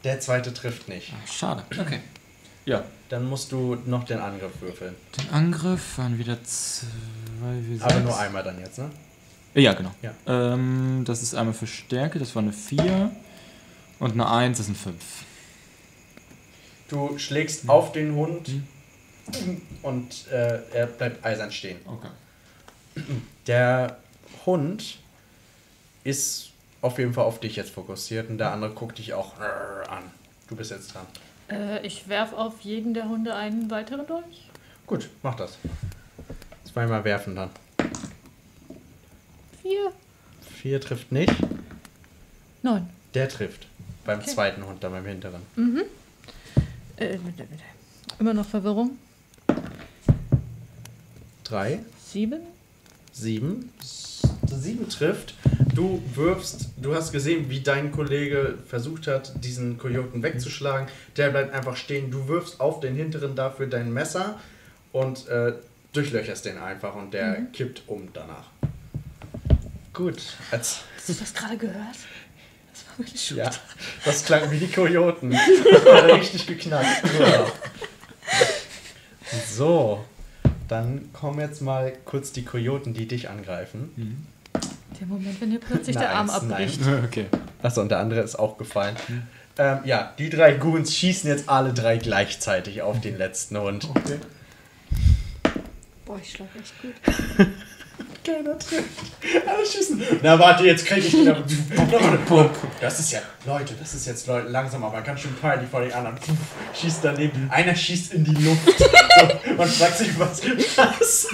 Der zweite trifft nicht. Schade. Okay. Ja. Dann musst du noch den Angriff würfeln. Den Angriff waren wieder 2 wie Aber nur einmal dann jetzt, ne? Ja, genau. Ja. Ähm, das ist einmal für Stärke, das war eine 4. Und eine 1 ist ein 5. Du schlägst auf den Hund und äh, er bleibt eisern stehen. Okay. Der Hund ist auf jeden Fall auf dich jetzt fokussiert und der andere guckt dich auch äh, an. Du bist jetzt dran. Äh, ich werf auf jeden der Hunde einen weiteren Dolch. Gut, mach das. Zweimal werfen dann. Vier. Vier trifft nicht. Neun. Der trifft. Beim Okay. zweiten Hund, dann beim hinteren. Äh, bitte, bitte. Immer noch Verwirrung. Drei, Sieben. sieben. S- Sieben trifft. Du wirfst, du hast gesehen, wie dein Kollege versucht hat, diesen Kojoten wegzuschlagen. Der bleibt einfach stehen. Du wirfst auf den hinteren dafür dein Messer und äh, durchlöcherst den einfach und der kippt um danach. Gut. Als, Hast du das gerade gehört? Das war wirklich schön. ja, das klang wie die Kojoten. [laughs] Das hat richtig geknackt. Ja. So, dann kommen jetzt mal kurz die Kojoten, die dich angreifen. Der Moment, wenn dir plötzlich der Nein, Arm nein. abbricht. [laughs] Okay. Achso, und der andere ist auch gefallen. Ähm, ja, die drei Goons schießen jetzt alle drei gleichzeitig auf den letzten Hund. okay. Boah, ich schlaf echt gut. [laughs] Keiner trifft. Alle schießen. Na warte, jetzt krieg ich wieder. Das ist ja, Leute, das ist jetzt Leute, langsam, aber ganz schön peinlich vor den anderen. [laughs] Schießt daneben. Einer schießt in die Luft. So, man fragt sich, was. was?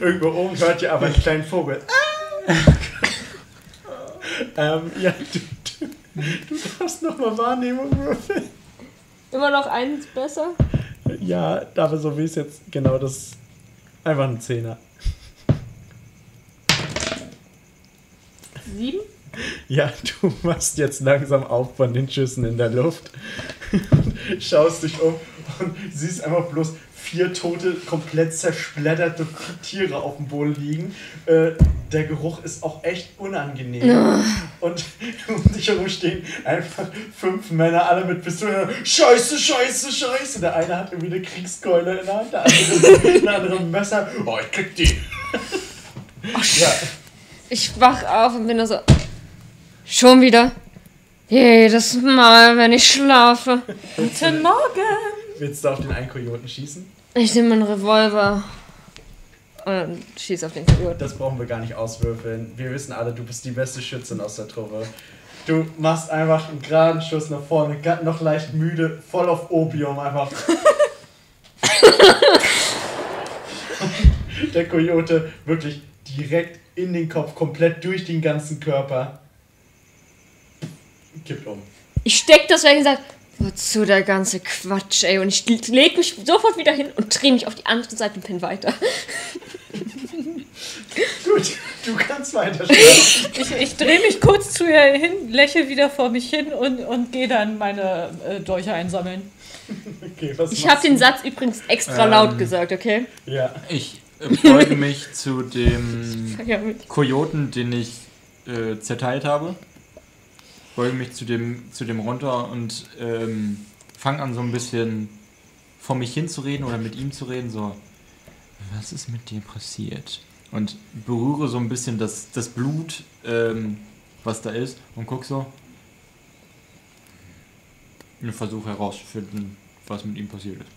Irgendwo oben hört ihr aber einen kleinen Vogel. Ah! [laughs] ähm, ja, du, du, du darfst nochmal Wahrnehmung würfeln. Immer noch eins besser? Ja, aber so wie es jetzt genau das. Einfach ein Zehner. Sieben? Ja, du machst jetzt langsam auf von den Schüssen in der Luft. [laughs] Schaust dich um und siehst einfach bloß vier tote, komplett zersplitterte Tiere auf dem Boden liegen. Äh, der Geruch ist auch echt unangenehm. Und [laughs] um dich herum stehen einfach fünf Männer, alle mit Pistolen. Scheiße, scheiße, scheiße. Der eine hat irgendwie eine Kriegskeule in der Hand, der andere ein anderes Messer. Oh, ich krieg die. ja, Ich wach auf und bin nur so. Schon wieder? Jedes Mal, wenn ich schlafe. Guten Morgen! Willst du auf den einen Kojoten schießen? Ich nehme einen Revolver und schieß auf den Kojoten. Das brauchen wir gar nicht auswürfeln. Wir wissen alle, du bist die beste Schützin aus der Truppe. Du machst einfach einen geraden Schuss nach vorne, noch leicht müde, voll auf Opium einfach. [laughs] der Kojote wirklich direkt in den Kopf, komplett durch den ganzen Körper. Kippt um. Ich steck das weg und sag, wozu der ganze Quatsch, ey? Und ich leg mich sofort wieder hin und dreh mich auf die andere Seite und pin weiter. [laughs] Gut, du kannst weiterspielen. [laughs] Ich, ich drehe mich kurz zu ihr hin, lächle wieder vor mich hin und, und gehe dann meine äh, Dolche einsammeln. Okay, was Ich habe den Satz übrigens extra Ähm. laut gesagt, okay? Ja. Ich äh, beuge mich zu dem. [laughs] Kojoten, den ich äh, zerteilt habe. Beuge mich zu dem, zu dem runter und ähm, fange an so ein bisschen vor mich hinzureden oder mit ihm zu reden, so, was ist mit dir passiert? Und berühre so ein bisschen das, das Blut, ähm, was da ist und guck so. Und versuche herauszufinden, was mit ihm passiert ist.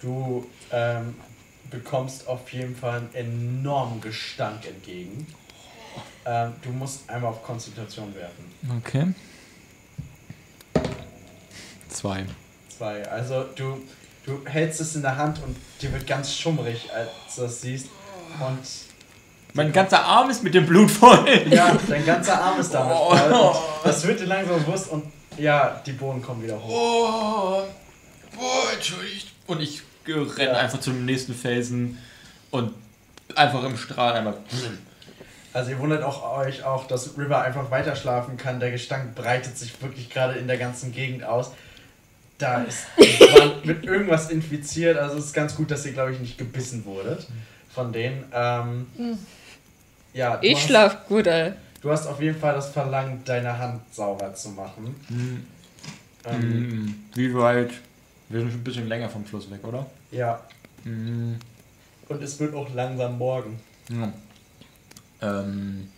Du ähm, bekommst auf jeden Fall einen enormen Gestank entgegen. Ähm, du musst einmal auf Konzentration werfen. Okay. Zwei. Zwei. Also du, du hältst es in der Hand und dir wird ganz schummrig, als du das siehst. Und Mein ganzer Arm ist mit dem Blut voll. ja, dein ganzer Arm ist damit Oh. voll. Das wird dir langsam bewusst und ja, die Bohnen kommen wieder hoch. Oh, boah, entschuldigt. Und ich renne Ja. einfach zum nächsten Felsen und einfach im Strahl einmal. [laughs] Also ihr wundert auch euch auch, dass River einfach weiter schlafen kann. Der Gestank breitet sich wirklich gerade in der ganzen Gegend aus. Da ist [laughs] mit irgendwas infiziert. Also es ist ganz gut, dass ihr, glaube ich, nicht gebissen wurdet von denen. Ähm, ja, du Ich hast, schlaf gut, ey. Du hast auf jeden Fall das Verlangen, deine Hand sauber zu machen. Ähm, Mhm. Wie weit? Wir sind schon ein bisschen länger vom Fluss weg, oder? Ja, Mhm. und es wird auch langsam morgen. Ja. Ähm,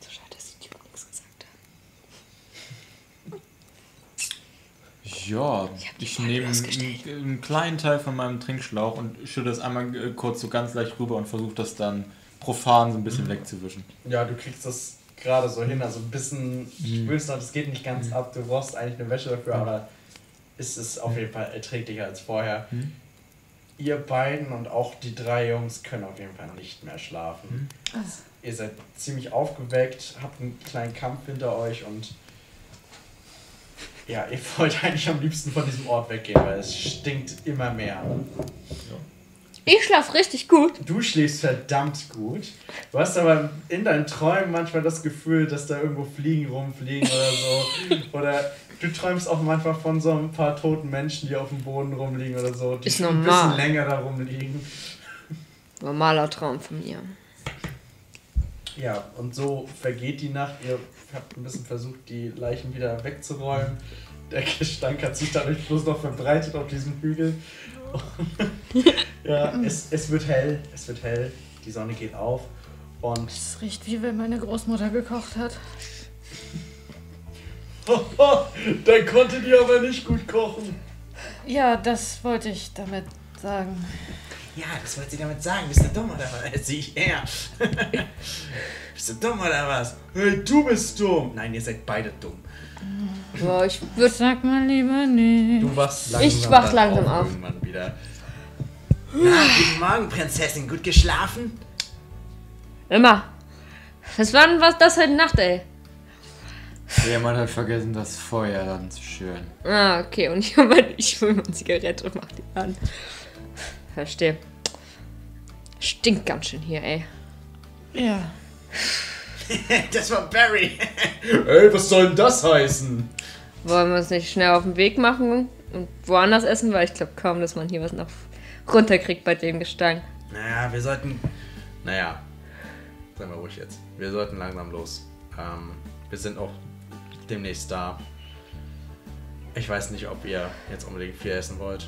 So schade, dass die Typen nichts gesagt haben. Ja, ich Frage nehme einen, einen kleinen Teil von meinem Trinkschlauch und schütte es einmal äh, kurz so ganz leicht rüber und versuche das dann profan so ein bisschen wegzuwischen. Ja, du kriegst das gerade so hin. Also ein bisschen spürst noch, das geht nicht ganz ab. Du brauchst eigentlich eine Wäsche dafür, aber es ist auf jeden Fall erträglicher als vorher. Mhm. Ihr beiden und auch die drei Jungs können auf jeden Fall nicht mehr schlafen. Ihr seid ziemlich aufgeweckt, habt einen kleinen Kampf hinter euch und ja, ihr wollt eigentlich am liebsten von diesem Ort weggehen, weil es stinkt immer mehr. Ich schlaf richtig gut. Du schläfst verdammt gut. Du hast aber in deinen Träumen manchmal das Gefühl, dass da irgendwo Fliegen rumfliegen oder so. [laughs] Oder du träumst auch manchmal von so ein paar toten Menschen, die auf dem Boden rumliegen oder so. Die Ist ein bisschen normal. länger da rumliegen. Normaler Traum von mir. Ja, und so vergeht die Nacht. Ihr habt ein bisschen versucht, die Leichen wieder wegzuräumen. Der Gestank hat sich dadurch bloß noch verbreitet auf diesem Hügel. ja, [laughs] es, es wird hell, es wird hell. Die Sonne geht auf. Und Es riecht wie wenn meine Großmutter gekocht hat. [laughs] der konnte die aber nicht gut kochen. Ja, das wollte ich damit sagen. Ja, das wollte sie damit sagen. Bist du dumm oder was? [laughs] Sieh ich her. [laughs] bist du dumm oder was? Hey, du bist dumm. Nein, ihr seid beide dumm. Boah, ich würde. Sag mal lieber nicht. Du wachst langsam, Ich wach dann langsam auf. Irgendwann wieder. Na, guten Morgen, Prinzessin. Gut geschlafen? Immer. Was war denn was das heute Nacht, ey? Jemand hat vergessen, das Feuer dann zu schüren. Ah, okay. Und ich hol mal, ich hol mal eine Zigarette und mach die an. Verstehe. Stinkt ganz schön hier, ey. Ja. [laughs] Das war Barry. [laughs] Ey, was soll denn das heißen? Wollen wir uns nicht schnell auf den Weg machen und woanders essen? Weil ich glaube kaum, dass man hier was noch runterkriegt bei dem Gestank. Naja, wir sollten. Naja, seien wir ruhig jetzt. Wir sollten langsam los. Ähm, wir sind auch demnächst da. Ich weiß nicht, ob ihr jetzt unbedingt viel essen wollt.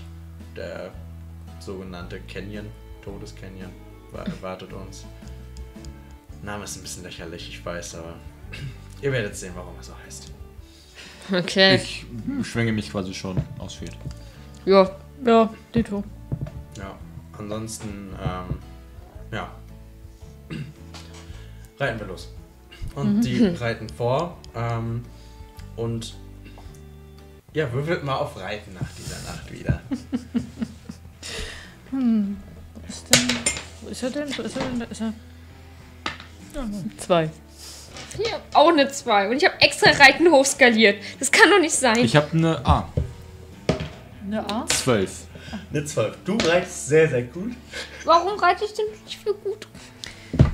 Der sogenannte Canyon, Todescanyon, wa- [laughs] erwartet uns. Name ist ein bisschen lächerlich, ich weiß, aber [clears throat] ihr werdet sehen, warum er so heißt. Okay. Ich schwinge mich quasi schon aufs Pferd. Ja. Ja, Dito. Ja, ansonsten, ähm, ja. [clears throat] Reiten wir los. Und die [laughs] reiten vor. Ähm, und ja, würfelt mal auf Reiten nach dieser Nacht wieder. [laughs] Wo ist denn. Wo ist er denn? Wo ist er denn? Da ist er. Zwei. Hier, auch eine 2. Und ich habe extra Reiten hochskaliert. Das kann doch nicht sein. Ich habe eine A. Eine A? 12. Eine 12. Du reitest sehr, sehr gut. Warum reite ich denn nicht für gut?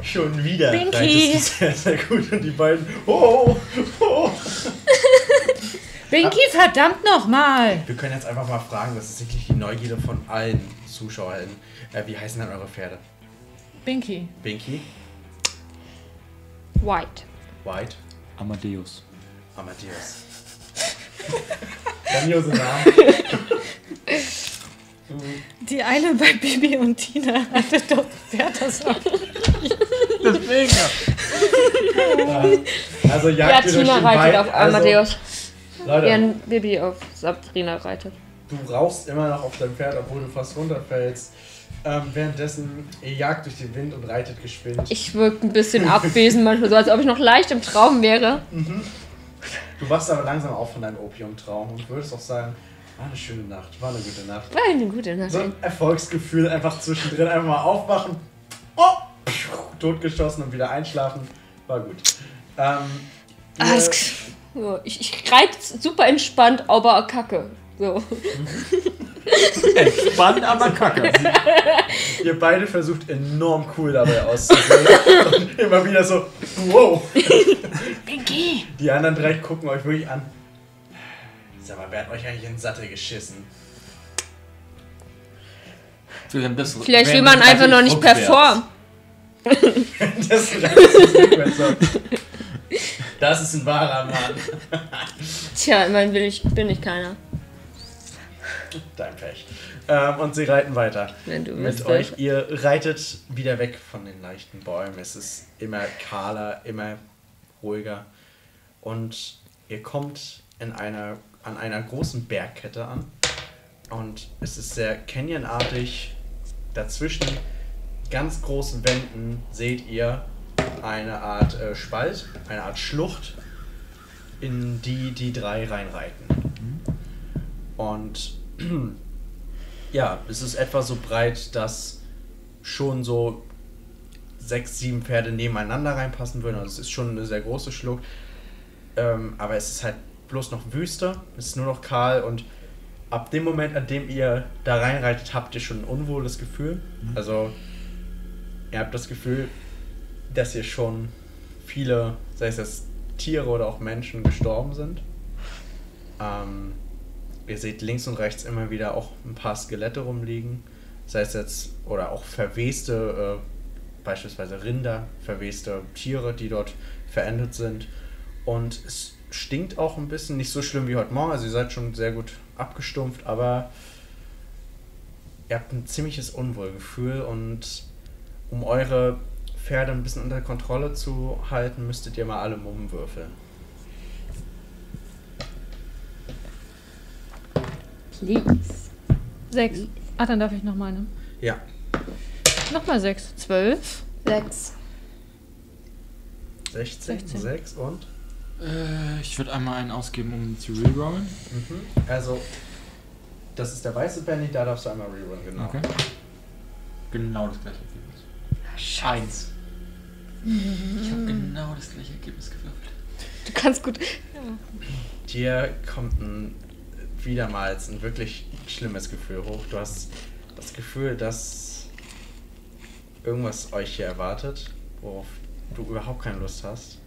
Schon wieder Binky. reitest du sehr, sehr gut. Und die beiden, oh, oh. Binky, verdammt nochmal! Wir können jetzt einfach mal fragen, das ist wirklich die Neugierde von allen Zuschauern. Äh, wie heißen denn eure Pferde? Binky. Binky, White. White, Amadeus. Amadeus. [laughs] Grandiose Namen. [laughs] Die eine bei Bibi und Tina hatte doch Pferd das. [laughs] Deswegen. Also Ja, jagt durch Tina den reitet Wald. auf Amadeus. Also, Leute, Während Bibi auf Sabrina reitet. Du rauchst immer noch auf dein Pferd, obwohl du fast runterfällst. Ähm, währenddessen, ihr jagt durch den Wind und reitet geschwind. Ich wirke ein bisschen abwesend manchmal, so als ob ich noch leicht im Traum wäre. Du wachst aber langsam auf von deinem Opiumtraum und würdest auch sagen, war eine schöne Nacht, war eine gute Nacht. War eine gute Nacht. So ein Erfolgsgefühl, einfach zwischendrin einfach mal aufwachen, oh, totgeschossen und wieder einschlafen, war gut. Ähm, Ah, das, ich, ich reite super entspannt, aber kacke. So. [laughs] Entspannt, aber kacke. [laughs] Ihr beide versucht enorm cool dabei auszusehen. und immer wieder so, wow. Binky! Die anderen drei gucken euch wirklich an. Sag mal, wer hat euch eigentlich in den Sattel geschissen? Vielleicht will man einfach noch nicht performen. Das ist rückwärts so. [laughs] Das ist ein wahrer Mann. Tja, immerhin will ich, bin ich keiner. [laughs] Dein Pech. Ähm, und sie reiten weiter. Wenn du Mit euch. Ihr reitet wieder weg von den leichten Bäumen. Es ist immer kahler, immer ruhiger. Und ihr kommt in einer, an einer großen Bergkette an. Und es ist sehr canyonartig. Dazwischen ganz großen Wänden seht ihr eine Art äh, Spalt, eine Art Schlucht, in die die drei reinreiten. Und [clears throat] ja, es ist etwa so breit, dass schon so sechs, sieben Pferde nebeneinander reinpassen würden. Also es ist schon eine sehr große Schlucht. Ähm, aber es ist halt bloß noch Wüste, es ist nur noch kahl und ab dem Moment, an dem ihr da reinreitet, habt ihr schon ein unwohles Gefühl. Also ihr habt das Gefühl, dass hier schon viele, sei es jetzt Tiere oder auch Menschen, gestorben sind. Ähm, ihr seht links und rechts immer wieder auch ein paar Skelette rumliegen. Sei es jetzt, oder auch verweste beispielsweise Rinder, verweste Tiere, die dort verendet sind. Und es stinkt auch ein bisschen, nicht so schlimm wie heute Morgen, also ihr seid schon sehr gut abgestumpft, aber ihr habt ein ziemliches Unwohlgefühl und um eure Pferde ein bisschen unter Kontrolle zu halten, müsstet ihr mal alle Mummen würfeln. Please. Sechs. Ah, dann darf ich noch meine. Ja, Nochmal sechs. Zwölf. Sechs. 16, 16. 6 und? Äh, ich würde einmal einen ausgeben, um zu rerollen. Mhm. Also, das ist der weiße Penny, da darfst du einmal rerollen, genau. Okay. Genau das gleiche Ergebnis. Eins. Ich habe genau das gleiche Ergebnis gewürfelt. Du kannst gut. Dir kommt ein, wiedermals ein wirklich schlimmes Gefühl hoch. Du hast das Gefühl, dass irgendwas euch hier erwartet, worauf du überhaupt keine Lust hast.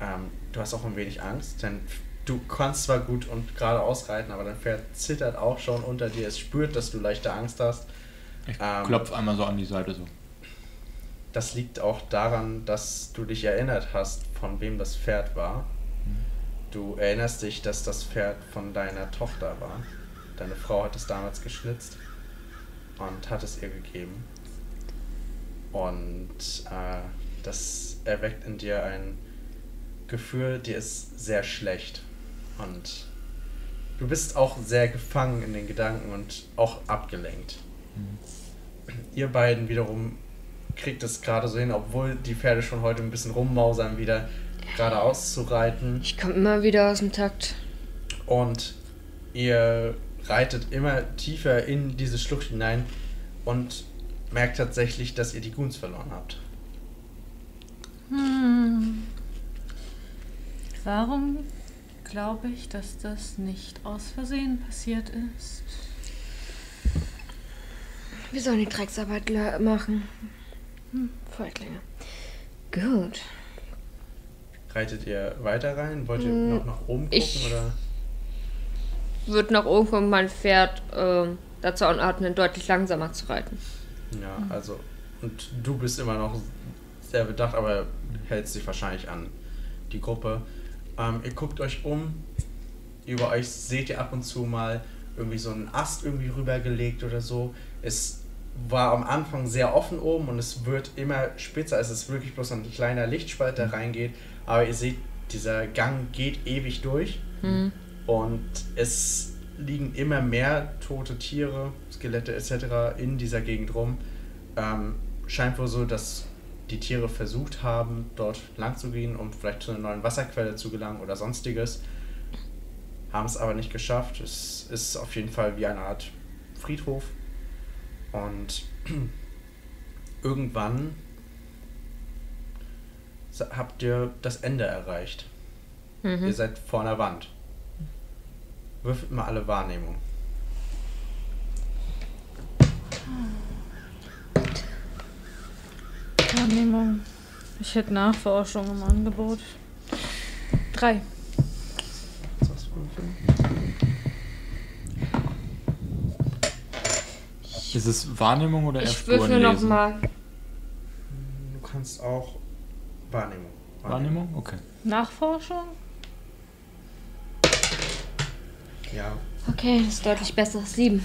Ähm, du hast auch ein wenig Angst, denn du kannst zwar gut und gerade ausreiten, aber dein Pferd zittert auch schon unter dir. Es spürt, dass du leichte Angst hast. Ich Ähm. klopf einmal so an die Seite so. Das liegt auch daran, dass du dich erinnert hast, von wem das Pferd war. Du erinnerst dich, dass das Pferd von deiner Tochter war. Deine Frau hat es damals geschnitzt und hat es ihr gegeben. Und äh, das erweckt in dir ein Gefühl, dir ist sehr schlecht. Und du bist auch sehr gefangen in den Gedanken und auch abgelenkt. Ihr beiden wiederum kriegt es gerade so hin, obwohl die Pferde schon heute ein bisschen rummausern, wieder geradeaus zu reiten. Ich komme immer wieder aus dem Takt. Und ihr reitet immer tiefer in diese Schlucht hinein und merkt tatsächlich, dass ihr die Goons verloren habt. Hm. Warum glaube ich, dass das nicht aus Versehen passiert ist? Wir sollen die Drecksarbeit machen. Hm, Feiglinge. Gut. Reitet ihr weiter rein? Wollt ihr Hm, noch nach oben gucken? ich-? Wird nach oben kommen, mein Pferd ähm, dazu anordnen, deutlich langsamer zu reiten. Ja, also. Und du bist immer noch sehr bedacht, aber hältst dich wahrscheinlich an die Gruppe. Ähm, ihr guckt euch um. Über euch seht ihr ab und zu mal irgendwie so einen Ast irgendwie rübergelegt oder so. Es war am Anfang sehr offen oben und es wird immer spitzer. Es ist wirklich bloß ein kleiner Lichtspalt, der reingeht. Aber ihr seht, dieser Gang geht ewig durch. Und es liegen immer mehr tote Tiere, Skelette etc. in dieser Gegend rum. Ähm, scheint wohl so, dass die Tiere versucht haben, dort lang zu gehen, um vielleicht zu einer neuen Wasserquelle zu gelangen oder sonstiges. Haben es aber nicht geschafft. Es ist auf jeden Fall wie eine Art Friedhof. Und [clears throat] irgendwann habt ihr das Ende erreicht. Ihr seid vor einer Wand. Würfelt mal alle Wahrnehmung. Wahrnehmung. Ich hätte Nachforschung im Angebot. Drei. Ist es Wahrnehmung oder Ich würfel Spuren noch lesen? mal. Du kannst auch Wahrnehmung. Wahrnehmung? Okay. Nachforschung? Ja, Okay, das ist deutlich besser. Sieben.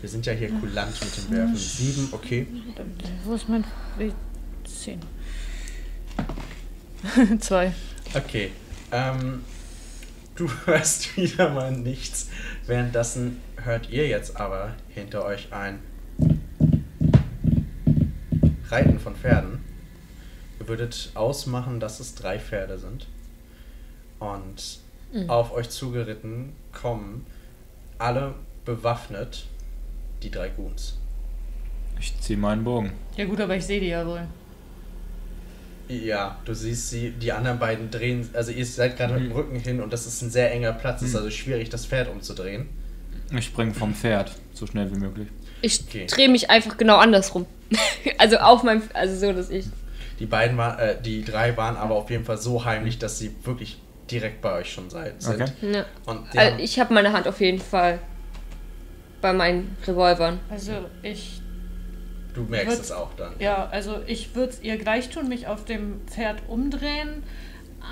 wir sind ja hier kulant mit dem Werfen. Sieben, okay. Wo ist mein W? Zehn. [laughs] Zwei. Okay. Ähm, du [laughs] hörst wieder mal nichts. Währenddessen hört ihr jetzt aber hinter euch ein Reiten von Pferden. Ihr würdet ausmachen, dass es drei Pferde sind. Und auf euch zugeritten kommen alle bewaffnet die drei Goons. Ich ziehe meinen Bogen. Ja gut, aber ich sehe die ja wohl. Ja, du siehst sie, die anderen beiden drehen, also ihr seid gerade mit dem Rücken hin und das ist ein sehr enger Platz, es ist also schwierig, das Pferd umzudrehen. Ich springe vom Pferd, so schnell wie möglich. Ich Okay. drehe mich einfach genau andersrum. [laughs] also auf meinem, also so, dass ich. Die beiden waren, äh, die drei waren aber auf jeden Fall so heimlich, dass sie wirklich direkt bei euch schon seid, sind. Okay. Und die Also ich habe meine Hand auf jeden Fall bei meinen Revolvern. Also ich. du merkst es auch dann. Ja, also ich würde es ihr gleich tun, mich auf dem Pferd umdrehen,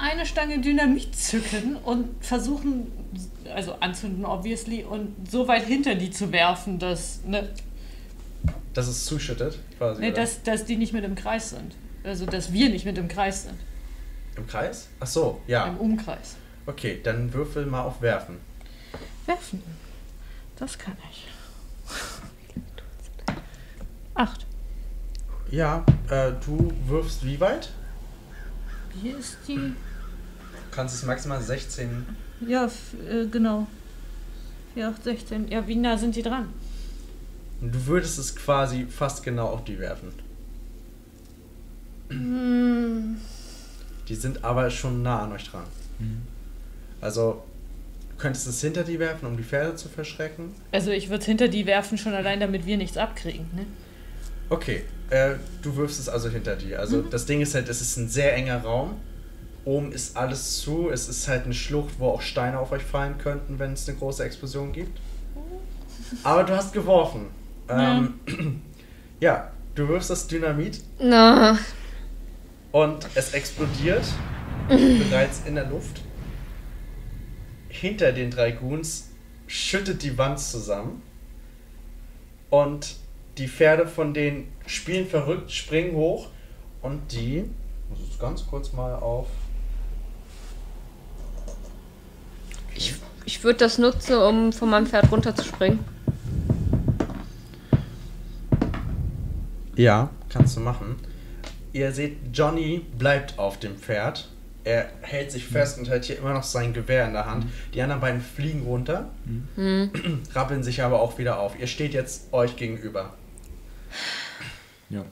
eine Stange Dynamit zücken und versuchen, also anzünden obviously, und so weit hinter die zu werfen, dass, ne, Dass es zuschüttet, quasi. ne, dass, dass die nicht mit im Kreis sind. Also dass wir nicht mit im Kreis sind, Im Kreis? Ach so, ja. im Umkreis. Okay, dann würfel mal auf Werfen. Werfen. Das kann ich. Acht. Ja, äh, du wirfst wie weit? Wie ist die? Du kannst es maximal 16. Ja, äh, genau. 4, 8, 16. Ja, wie nah sind die dran? Du würdest es quasi fast genau auf die werfen. Die sind aber schon nah an euch dran. Also, du könntest es hinter die werfen, um die Pferde zu verschrecken. Also ich würde hinter die werfen, schon allein damit wir nichts abkriegen, ne? Okay, äh, du wirfst es also hinter dir. Also das Ding ist halt, es ist ein sehr enger Raum. Oben ist alles zu. Es ist halt eine Schlucht, wo auch Steine auf euch fallen könnten, wenn es eine große Explosion gibt. Aber du hast geworfen. Ähm, [clears throat] ja, du wirfst das Dynamit Na, und es explodiert bereits in der Luft. Hinter den drei Goons schüttet die Wand zusammen und die Pferde von denen spielen verrückt, springen hoch und die, ich muss jetzt ganz kurz mal auf. ich, ich würde das nutzen, um von meinem Pferd runterzuspringen. Ja, kannst du machen. Ihr seht, Johnny bleibt auf dem Pferd. Er hält sich fest und hält hier immer noch sein Gewehr in der Hand. Die anderen beiden fliegen runter, [clears throat] rappeln sich aber auch wieder auf. Ihr steht jetzt euch gegenüber. Ja.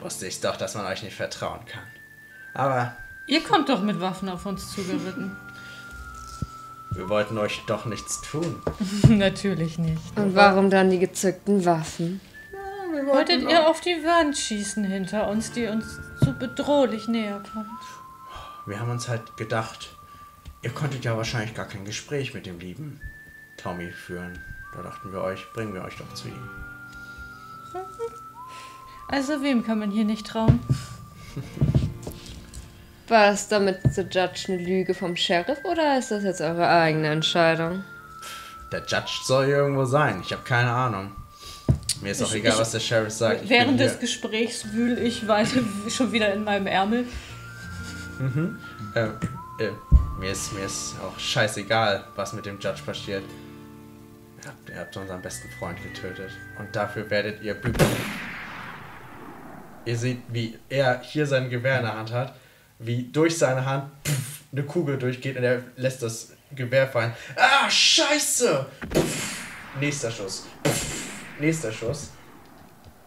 Wusste ich doch, dass man euch nicht vertrauen kann. Aber Ihr kommt doch mit Waffen auf uns zugeritten. wir wollten euch doch nichts tun. [laughs] Natürlich nicht. Und warum dann die gezückten Waffen? Wolltet ihr auf die Wand schießen hinter uns, die uns so bedrohlich näher kommt? Wir haben uns halt gedacht, ihr konntet ja wahrscheinlich gar kein Gespräch mit dem lieben Tommy führen. Da dachten wir euch, bringen wir euch doch zu ihm. Also wem kann man hier nicht trauen? [laughs] War es damit The Judge eine Lüge vom Sheriff oder ist das jetzt eure eigene Entscheidung? Der Judge soll hier irgendwo sein. Ich habe keine Ahnung. Mir ist auch Ich- egal, ich- was der Sheriff sagt. Ich Während des Gesprächs wühle ich weiter [laughs] schon wieder in meinem Ärmel. äh, äh, mir, ist, mir ist auch scheißegal, was mit dem Judge passiert. Ihr habt, ihr habt unseren besten Freund getötet. Und dafür werdet ihr. Ihr seht, wie er hier sein Gewehr in der Hand hat, wie durch seine Hand pff, eine Kugel durchgeht und er lässt das Gewehr fallen. Ah, scheiße! Pff, nächster Schuss. Pff, nächster Schuss.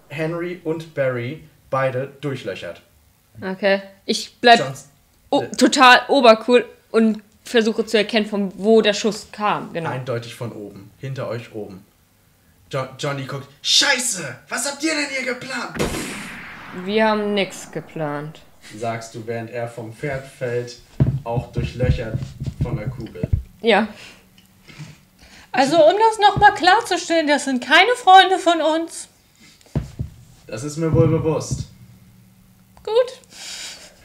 Henry und Barry beide durchlöchert. Okay. Ich bleib Johns, o- total obercool und versuche zu erkennen, von wo der Schuss kam. Genau. Eindeutig von oben. Hinter euch oben. Jo Johnny guckt. Scheiße! Was habt ihr denn hier geplant? Wir haben nichts geplant. Sagst du, während er vom Pferd fällt, auch durchlöchert von der Kugel. Ja. Also um das nochmal klarzustellen, das sind keine Freunde von uns. Das ist mir wohl bewusst. Gut.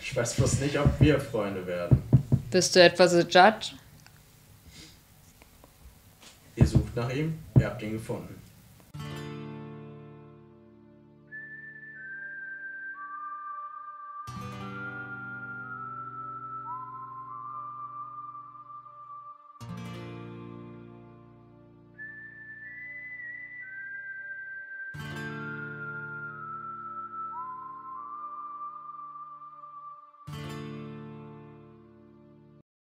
Ich weiß bloß nicht, ob wir Freunde werden. Bist du etwa The Judge? Ihr sucht nach ihm, ihr habt ihn gefunden.